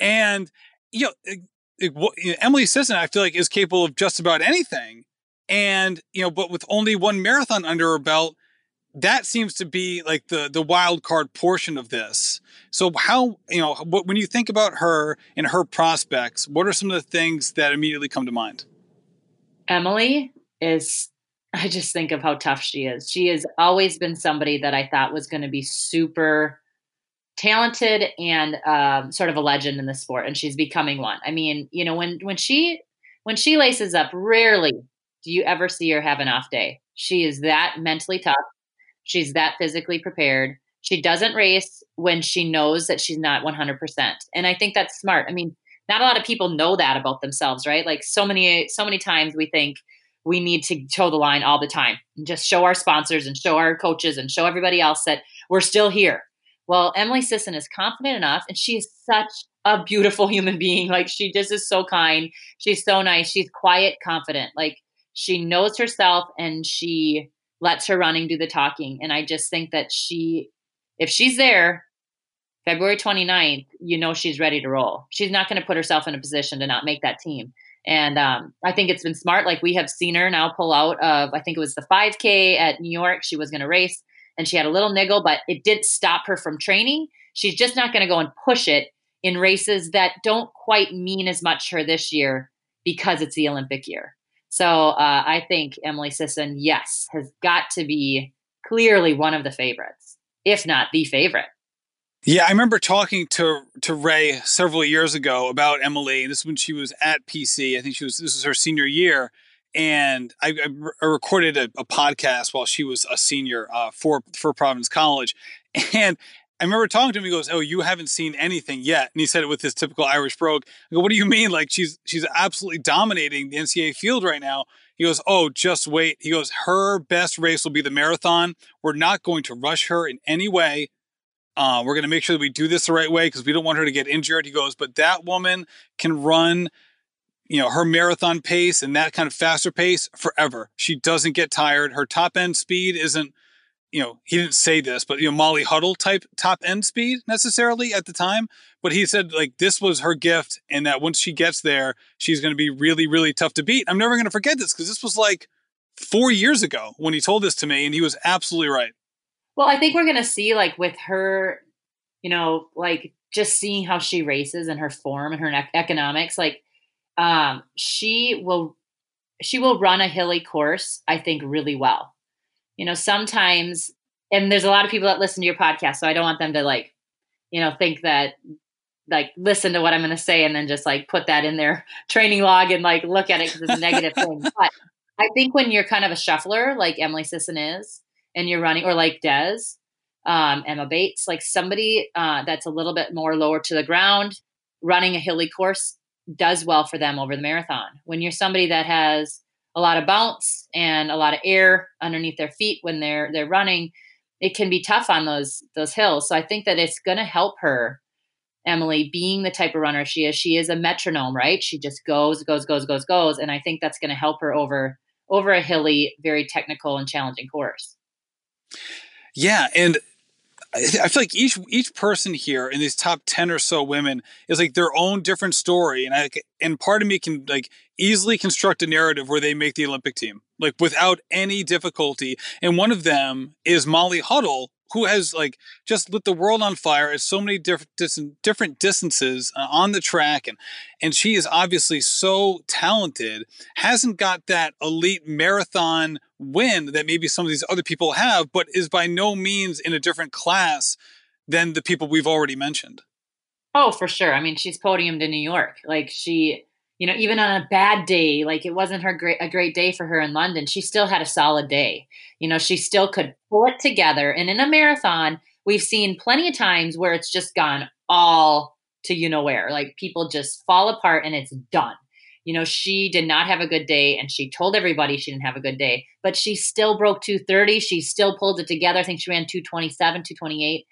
and you know, it- it- you know, Emily Sisson I feel like is capable of just about anything. And, you know, but with only one marathon under her belt, that seems to be like the the wild card portion of this. So how, you know, when you think about her and her prospects, what are some of the things that immediately come to mind? Emily is I just think of how tough she is. She has always been somebody that I thought was going to be super talented and um, sort of a legend in the sport, and she's becoming one. I mean, you know, when when she when she laces up, rarely do you ever see her have an off day. She is that mentally tough. She's that physically prepared. She doesn't race when she knows that she's not 100%. And I think that's smart. I mean, not a lot of people know that about themselves, right? Like so many so many times we think we need to toe the line all the time and just show our sponsors and show our coaches and show everybody else that we're still here. Well, Emily Sisson is confident enough and she is such a beautiful human being. Like she just is so kind. She's so nice. She's quiet, confident. Like she knows herself and she lets her running do the talking. And I just think that she, if she's there February 29th, you know she's ready to roll. She's not going to put herself in a position to not make that team. And um, I think it's been smart. Like we have seen her now pull out of, I think it was the 5K at New York. She was going to race and she had a little niggle, but it did stop her from training. She's just not going to go and push it in races that don't quite mean as much to her this year because it's the Olympic year. So uh, I think Emily Sisson, yes, has got to be clearly one of the favorites, if not the favorite. Yeah, I remember talking to to Ray several years ago about Emily. and This is when she was at PC. I think she was this was her senior year, and I, I recorded a, a, podcast while she was a senior uh, for for Providence College, and I remember talking to him. He goes, "Oh, you haven't seen anything yet," and he said it with his typical Irish brogue. I go, "What do you mean? Like she's she's absolutely dominating the NCAA field right now." He goes, "Oh, just wait." He goes, "Her best race will be the marathon. We're not going to rush her in any way." Uh, we're going to make sure that we do this the right way because we don't want her to get injured. He goes, but that woman can run, you know, her marathon pace and that kind of faster pace forever. She doesn't get tired. Her top end speed isn't, you know, he didn't say this, but you know, Molly Huddle type top end speed necessarily at the time. But he said like this was her gift, and that once she gets there, she's going to be really, really tough to beat. I'm never going to forget this because this was like four years ago when he told this to me, and he was absolutely right. Well, I think we're going to see like with her, you know, like just seeing how she races and her form and her economics, like um, she will she will run a hilly course, I think, really well. You know, sometimes, and there's a lot of people that listen to your podcast, so I don't want them to like, you know, think that like listen to what I'm going to say and then just like put that in their training log and like look at it because it's a negative thing. But I think when you're kind of a shuffler, like Emily Sisson is, and you're running, or like Des, um, Emma Bates, like somebody uh, that's a little bit more lower to the ground, running a hilly course does well for them over the marathon. When you're somebody that has a lot of bounce and a lot of air underneath their feet when they're they're running, it can be tough on those those hills. So I think that it's going to help her Emily being the type of runner she is. She is a metronome, right? She just goes, goes, goes, goes, goes, and I think that's going to help her over over a hilly, very technical and challenging course. Yeah, and I feel like each each person here in these top ten or so women is like their own different story, and I and part of me can like easily construct a narrative where they make the Olympic team like without any difficulty. And one of them is Molly Huddle, who has like just lit the world on fire at so many different dis- different distances uh, on the track and and she is obviously so talented hasn't got that elite marathon win that maybe some of these other people have but is by no means in a different class than the people we've already mentioned. Oh for sure. I mean she's podiumed in new york. Like she you know, even on a bad day, like it wasn't her great a great day for her in London, she still had a solid day. You know, she still could pull it together. And in a marathon, we've seen plenty of times where it's just gone all to you know where. Like people just fall apart and it's done. You know, she did not have a good day and she told everybody she didn't have a good day, but she still broke 230. She still pulled it together. I think she ran 227, 228.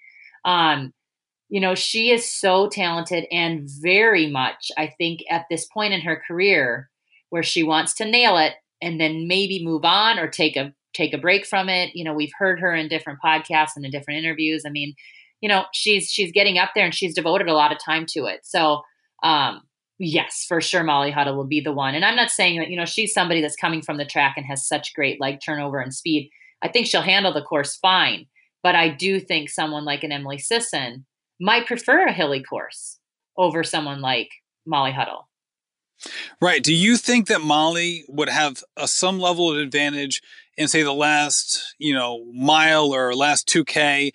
Um, you know, she is so talented and very much, I think, at this point in her career where she wants to nail it and then maybe move on or take a take a break from it. You know, we've heard her in different podcasts and in different interviews. I mean, you know, she's she's getting up there and she's devoted a lot of time to it. So um, yes, for sure, Molly Huddle will be the one. And I'm not saying that, you know, she's somebody that's coming from the track and has such great leg turnover and speed. I think she'll handle the course fine. But I do think someone like an Emily Sisson might prefer a hilly course over someone like Molly Huddle. Right. Do you think that Molly would have a, some level of advantage in say the last, you know, mile or last 2k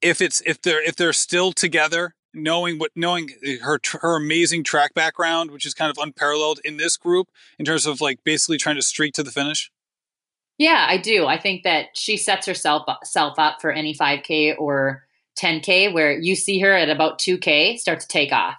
if it's if they're if they're still together knowing what knowing her her amazing track background which is kind of unparalleled in this group in terms of like basically trying to streak to the finish yeah i do i think that she sets herself self up for any 5k or 10k where you see her at about 2k start to take off.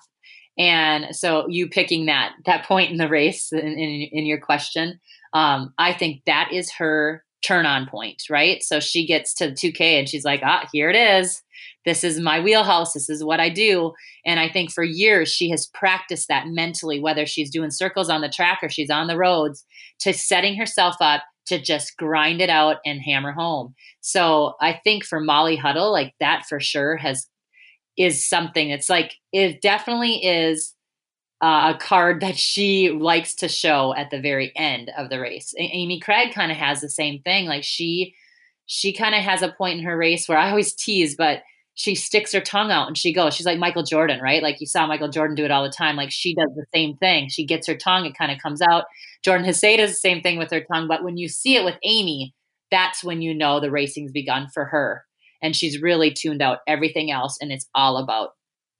And so you picking that that point in the race in, in, in your question um, i think that is her turn on point right? So she gets to 2k and she's like ah here it is. This is my wheelhouse. This is what i do. And i think for years she has practiced that mentally whether she's doing circles on the track or she's on the roads to setting herself up to just grind it out and hammer home so i think for molly huddle like that for sure has is something it's like it definitely is uh, a card that she likes to show at the very end of the race. A- Amy Cragg kind of has the same thing. Like she she kind of has a point in her race where I always tease, but she sticks her tongue out and she goes. She's like Michael Jordan, right? Like you saw Michael Jordan do it all the time. Like she does the same thing. She gets her tongue, it kind of comes out. Jordan Hasay does the same thing with her tongue. But when you see it with Amy, that's when you know the racing's begun for her. And she's really tuned out everything else and it's all about,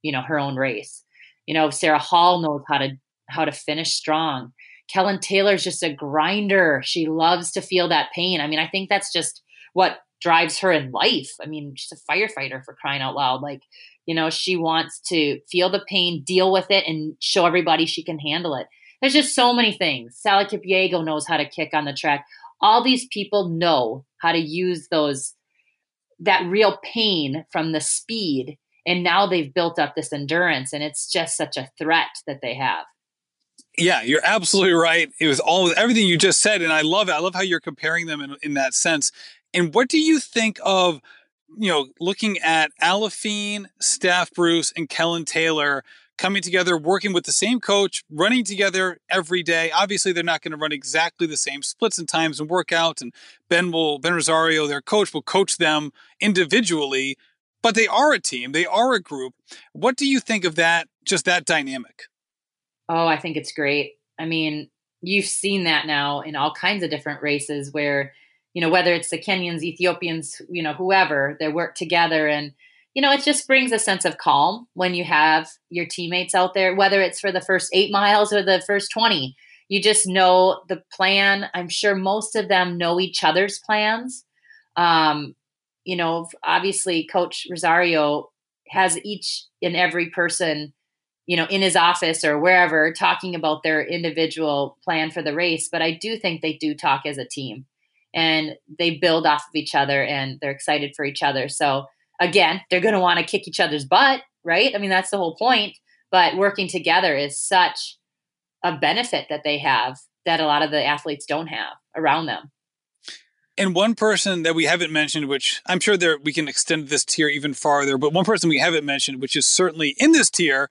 you know, her own race. You know, Sarah Hall knows how to how to finish strong. Kellyn Taylor's just a grinder. She loves to feel that pain. I mean, I think that's just what drives her in life. I mean, she's a firefighter for crying out loud. Like, you know, she wants to feel the pain, deal with it, and show everybody she can handle it. There's just so many things. Sally Kipyego knows how to kick on the track. All these people know how to use those that real pain from the speed and now they've built up this endurance and it's just such a threat that they have yeah you're absolutely right it was all everything you just said and i love it i love how you're comparing them in, in that sense and what do you think of, you know, looking at Aliphine, Steph Bruce, and Kellyn Taylor coming together, working with the same coach, running together every day. Obviously, they're not going to run exactly the same splits and times and workouts. And Ben will, Ben Rosario, their coach, will coach them individually, but they are a team. They are a group. What do you think of that? Just that dynamic? Oh, I think it's great. I mean, you've seen that now in all kinds of different races where you know, whether it's the Kenyans, Ethiopians, you know, whoever, they work together. And, you know, it just brings a sense of calm when you have your teammates out there, whether it's for the first eight miles or the first 20. You just know the plan. I'm sure most of them know each other's plans. Um, you know, obviously, Coach Rosario has each and every person, you know, in his office or wherever talking about their individual plan for the race. But I do think they do talk as a team and they build off of each other and they're excited for each other. So again, they're going to want to kick each other's butt, right? I mean, that's the whole point. But working together is such a benefit that they have that a lot of the athletes don't have around them. And one person that we haven't mentioned, which I'm sure there we can extend this tier even farther, but one person we haven't mentioned, which is certainly in this tier,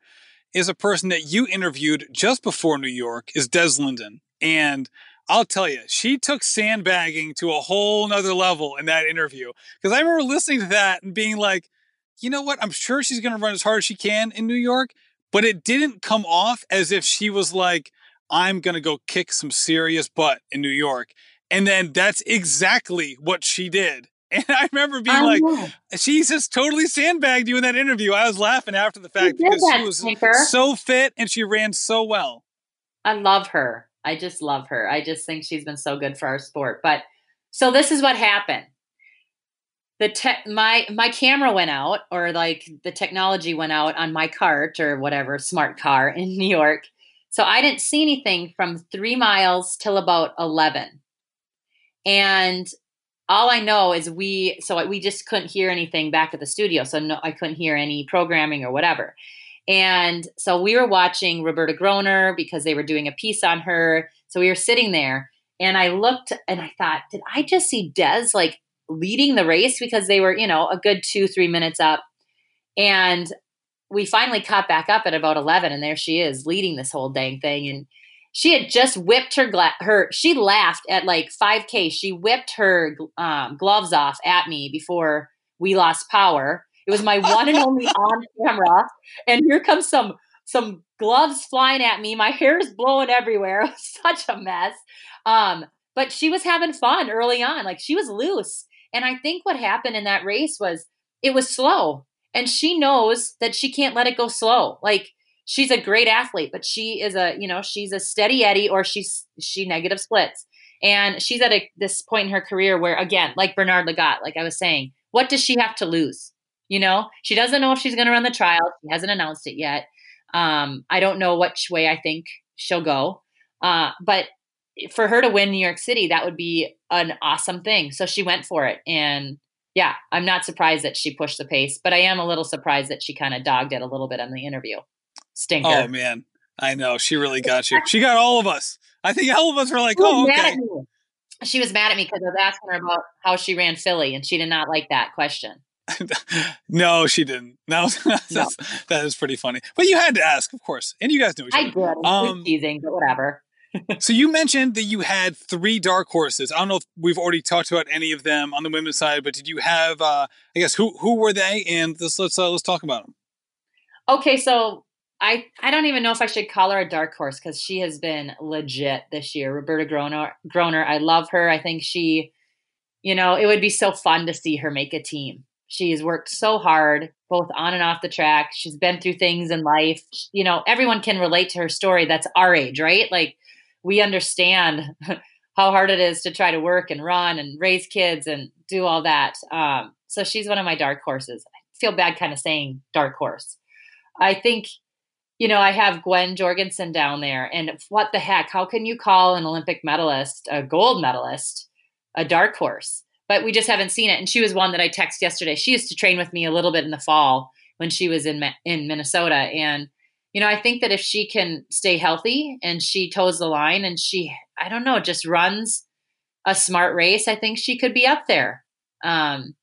is a person that you interviewed just before New York, is Des Linden. And I'll tell you, she took sandbagging to a whole nother level in that interview. Because I remember listening to that and being like, you know what? I'm sure she's going to run as hard as she can in New York, but it didn't come off as if she was like, I'm going to go kick some serious butt in New York. And then that's exactly what she did. And I remember being I like, know. she's just totally sandbagged you in that interview. I was laughing after the fact because she was so fit and she ran so well. I love her. I just love her. I just think she's been so good for our sport. But so this is what happened. The my my camera went out or like the technology went out on my cart or whatever smart car in New York. So I didn't see anything from 3 miles till about 11. And all I know is we so we just couldn't hear anything back at the studio. So no I couldn't hear any programming or whatever. And so we were watching Roberta Groner because they were doing a piece on her. So we were sitting there and I looked and I thought, did I just see Des like leading the race because they were, you know, a good two, three minutes up. And we finally caught back up at about 11 and there she is leading this whole dang thing and she had just whipped her gla- her she laughed at like 5k she whipped her um, gloves off at me before we lost power it was my one and only on camera and here comes some some gloves flying at me my hair is blowing everywhere it was such a mess um, but she was having fun early on like she was loose and i think what happened in that race was it was slow and she knows that she can't let it go slow. Like she's a great athlete, but she is a, you know, she's a steady Eddie or she's she negative splits. And she's at a, this point in her career where again, like Bernard Lagat, like I was saying, what does she have to lose? You know, she doesn't know if she's going to run the trial. She hasn't announced it yet. Um, I don't know which way I think she'll go. Uh, but for her to win New York City, that would be an awesome thing. So she went for it. And yeah, I'm not surprised that she pushed the pace, but I am a little surprised that she kind of dogged it a little bit on the interview. Stinker. Oh man, I know she really got you. She got all of us. I think all of us were like, "Oh, okay." She was mad at me because I was asking her about how she ran Philly, and she did not like that question. no, she didn't. No, that's, no. that is pretty funny. But you had to ask, of course, and you guys knew each other. I did. Um, teasing, but whatever so you mentioned that you had three dark horses. I don't know if we've already talked about any of them on the women's side, but did you have? Uh, I guess who who were they? And let's let's uh, let's talk about them. Okay, so I I don't even know if I should call her a dark horse because she has been legit this year. Roberta Groner, Groner, I love her. I think she, you know, it would be so fun to see her make a team. She's worked so hard, both on and off the track. She's been through things in life. You know, everyone can relate to her story. That's our age, right? Like we understand how hard it is to try to work and run and raise kids and do all that. Um, so she's one of my dark horses. I feel bad kind of saying dark horse. I think, you know, I have Gwen Jorgensen down there, and what the heck? How can you call an Olympic medalist, a gold medalist, a dark horse? But we just haven't seen it. And she was one that I texted yesterday. She used to train with me a little bit in the fall when she was in in Minnesota, and you know, I think that if she can stay healthy and she toes the line and she, I don't know, just runs a smart race, I think she could be up there. Um,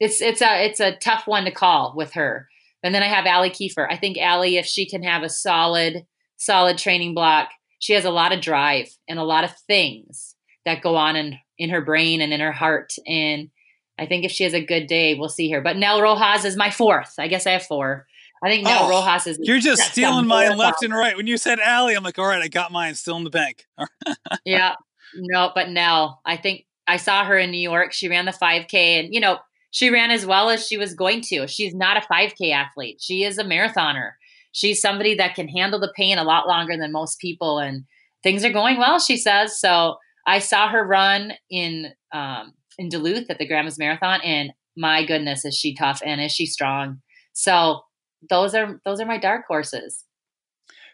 it's it's a it's a tough one to call with her. And then I have Allie Kiefer. I think Allie, if she can have a solid solid training block, she has a lot of drive and a lot of things that go on in in her brain and in her heart. And I think if she has a good day, we'll see her. But Nell Rojas is my fourth. I guess I have four. I think Nell oh, Rojas is. You're just stealing mine left and right. When you said Allie, I'm like, all right, I got mine still in the bank. yeah, no, but Nell, I think I saw her in New York. She ran the 5K, and you know, she ran as well as she was going to. She's not a 5K athlete. She is a marathoner. She's somebody that can handle the pain a lot longer than most people, and things are going well. She says so. I saw her run in um, in Duluth at the Grandma's Marathon, and my goodness, is she tough and is she strong? So those are those are my dark horses.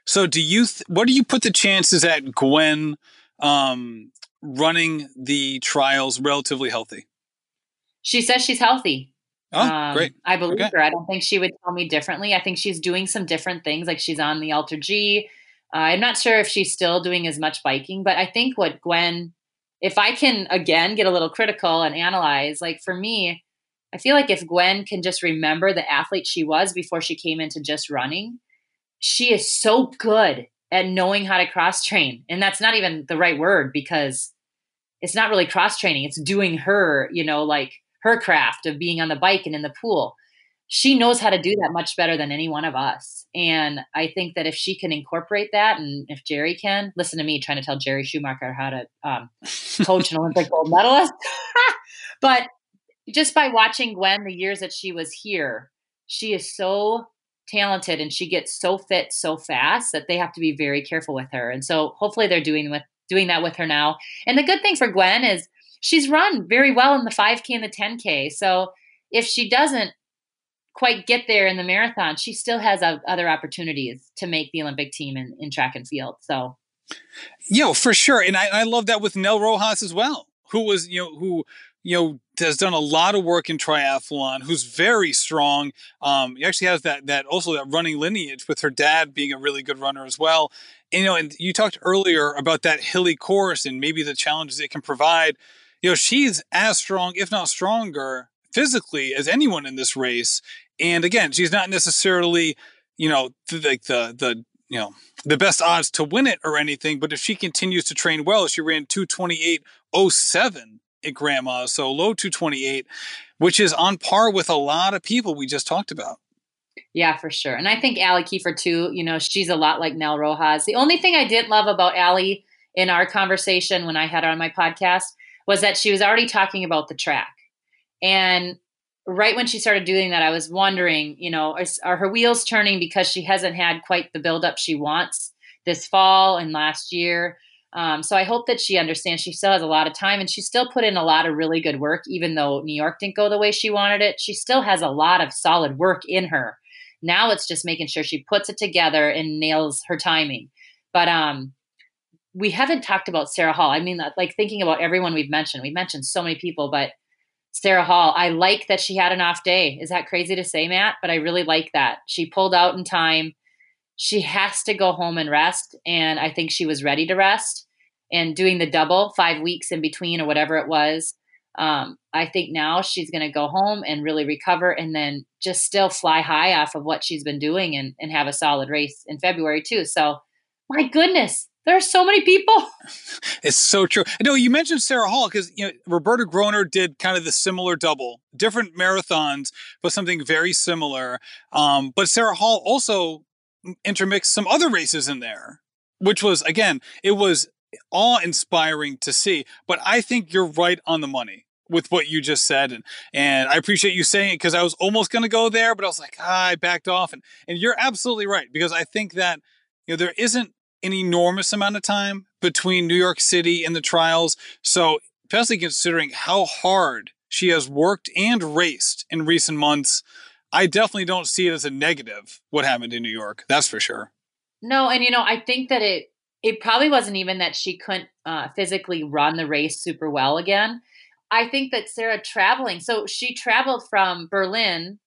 So do you th- what do you put the chances at Gwen um, running the trials relatively healthy? She says she's healthy. Oh, um, great. I believe okay. her. I don't think she would tell me differently. I think she's doing some different things. Like she's on the AlterG. Uh, I'm not sure if she's still doing as much biking, but I think what Gwen, if I can again get a little critical and analyze, like for me, I feel like if Gwen can just remember the athlete she was before she came into just running, she is so good at knowing how to cross train. And that's not even the right word because it's not really cross training, it's doing her, you know, like her craft of being on the bike and in the pool. She knows how to do that much better than any one of us. And I think that if she can incorporate that, and if Jerry can, listen to me trying to tell Jerry Schumacher how to um, coach an Olympic gold medalist. but just by watching Gwen the years that she was here, she is so talented and she gets so fit so fast that they have to be very careful with her. And so hopefully they're doing with doing that with her now. And the good thing for Gwen is she's run very well in the 5K and the 10K. So if she doesn't quite get there in the marathon, she still has other opportunities to make the Olympic team in, in track and field. So, yo, for sure, and I, I love that with Nell Rojas as well, who was you know who you know has done a lot of work in triathlon, who's very strong. Um, he actually has that that also that running lineage with her dad being a really good runner as well. And, you know, and you talked earlier about that hilly course and maybe the challenges it can provide. You know, she's as strong, if not stronger, physically as anyone in this race. And again, she's not necessarily, you know, like the, the, you know, the best odds to win it or anything. But if she continues to train well, she ran 228.07 at grandma. So low 228, which is on par with a lot of people we just talked about. Yeah, for sure. And I think Allie Kiefer too, you know, she's a lot like Nell Rojas. The only thing I didn't love about Allie in our conversation when I had her on my podcast was that she was already talking about the track. And right when she started doing that, I was wondering, you know, are, are her wheels turning because she hasn't had quite the buildup she wants this fall and last year? Um, so I hope that she understands she still has a lot of time and she still put in a lot of really good work, even though New York didn't go the way she wanted it. She still has a lot of solid work in her. Now it's just making sure she puts it together and nails her timing. But um, we haven't talked about Sarah Hall. I mean, like thinking about everyone we've mentioned, we've mentioned so many people, but Sarah Hall, I like that she had an off day. Is that crazy to say, Matt? But I really like that. She pulled out in time. She has to go home and rest. And I think she was ready to rest. And doing the double, five weeks in between or whatever it was, um, I think now she's going to go home and really recover and then just still fly high off of what she's been doing and, and have a solid race in February, too. So, my goodness, there are so many people. It's so true. No, you mentioned Sarah Hall because you know Roberta Groner did kind of the similar double, different marathons, but something very similar. Um, but Sarah Hall also intermixed some other races in there, which was again, it was awe inspiring to see. But I think you're right on the money with what you just said, and and I appreciate you saying it because I was almost going to go there, but I was like, ah, I backed off, and and you're absolutely right because I think that you know there isn't an enormous amount of time between New York City and the trials. So, especially considering how hard she has worked and raced in recent months, I definitely don't see it as a negative what happened in New York. That's for sure. No, and you know, I think that it it probably wasn't even that she couldn't uh, physically run the race super well again. I think that Sarah traveling, so she traveled from Berlin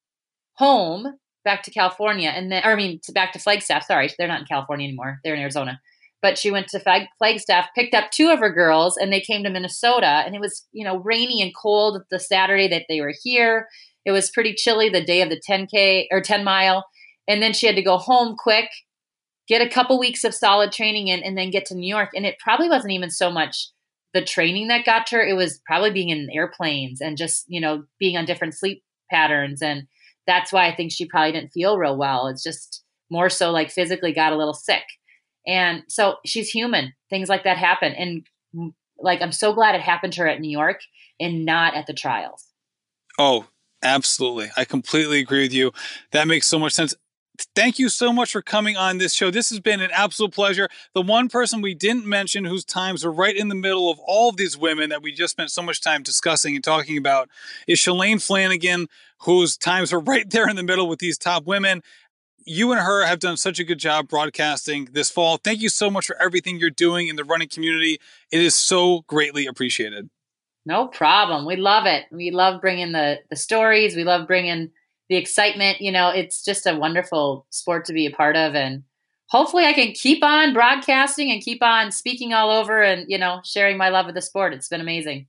home back to California, and then, I mean, to, back to Flagstaff. Sorry, they're not in California anymore; they're in Arizona. But she went to Flag, Flagstaff, picked up two of her girls, and they came to Minnesota. And it was, you know, rainy and cold the Saturday that they were here. It was pretty chilly the day of the 10k or 10 mile, and then she had to go home quick, get a couple weeks of solid training in, and then get to New York. And it probably wasn't even so much the training that got her; it was probably being in airplanes and just, you know, being on different sleep patterns and that's why I think she probably didn't feel real well. It's just more so like physically got a little sick. And so she's human. Things like that happen. And mm, like, I'm so glad it happened to her at New York and not at the trials. Oh, absolutely. I completely agree with you. That makes so much sense thank you so much for coming on this show. This has been an absolute pleasure. The one person we didn't mention whose times are right in the middle of all of these women that we just spent so much time discussing and talking about is Shalane Flanagan, whose times are right there in the middle with these top women. You and her have done such a good job broadcasting this fall. Thank you so much for everything you're doing in the running community. It is so greatly appreciated. No problem. We love it. We love bringing the the stories. We love bringing the excitement. You know, it's just a wonderful sport to be a part of. And hopefully I can keep on broadcasting and keep on speaking all over and, you know, sharing my love of the sport. It's been amazing.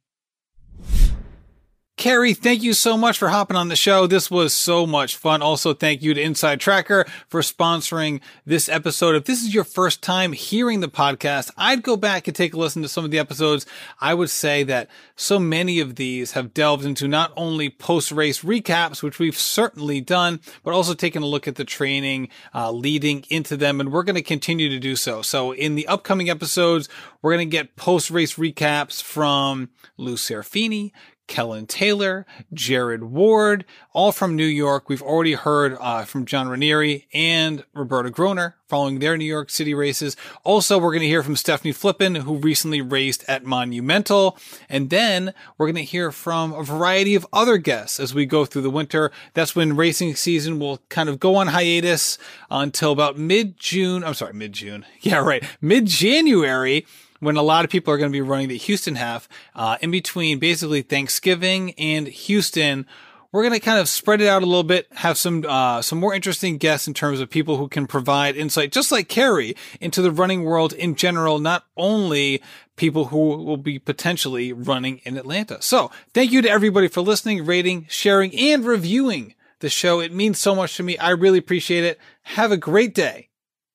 Carrie, thank you so much for hopping on the show. This was so much fun. Also, thank you to Inside Tracker for sponsoring this episode. If this is your first time hearing the podcast, I'd go back and take a listen to some of the episodes. I would say that so many of these have delved into not only post race recaps, which we've certainly done, but also taken a look at the training uh, leading into them. And we're going to continue to do so. So in the upcoming episodes, we're going to get post race recaps from Lou Serafini, Kellyn Taylor, Jared Ward, all from New York. We've already heard uh, from John Raneri and Roberta Groner following their New York City races. Also, we're going to hear from Stephanie Flippin, who recently raced at Monumental. And then we're going to hear from a variety of other guests as we go through the winter. That's when racing season will kind of go on hiatus until about mid June. I'm sorry, mid June. Yeah, right. Mid January when a lot of people are going to be running the Houston half uh, in between basically Thanksgiving and Houston. we're going to kind of spread it out a little bit, have some uh, some more interesting guests in terms of people who can provide insight, just like Carrie, into the running world in general, not only people who will be potentially running in Atlanta. So thank you to everybody for listening, rating, sharing, and reviewing the show. It means so much to me. I really appreciate it. Have a great day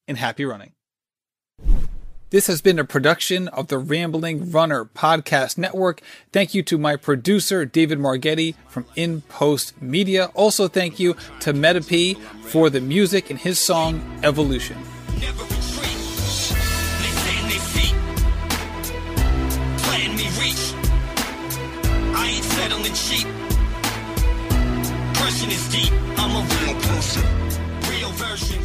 and happy running. This has been a production of the Rambling Runner Podcast Network. Thank you to my producer, David Margetti from In Post Media. Also, thank you to Metapee for the music and his song Evolution. Deep. I'm a real person.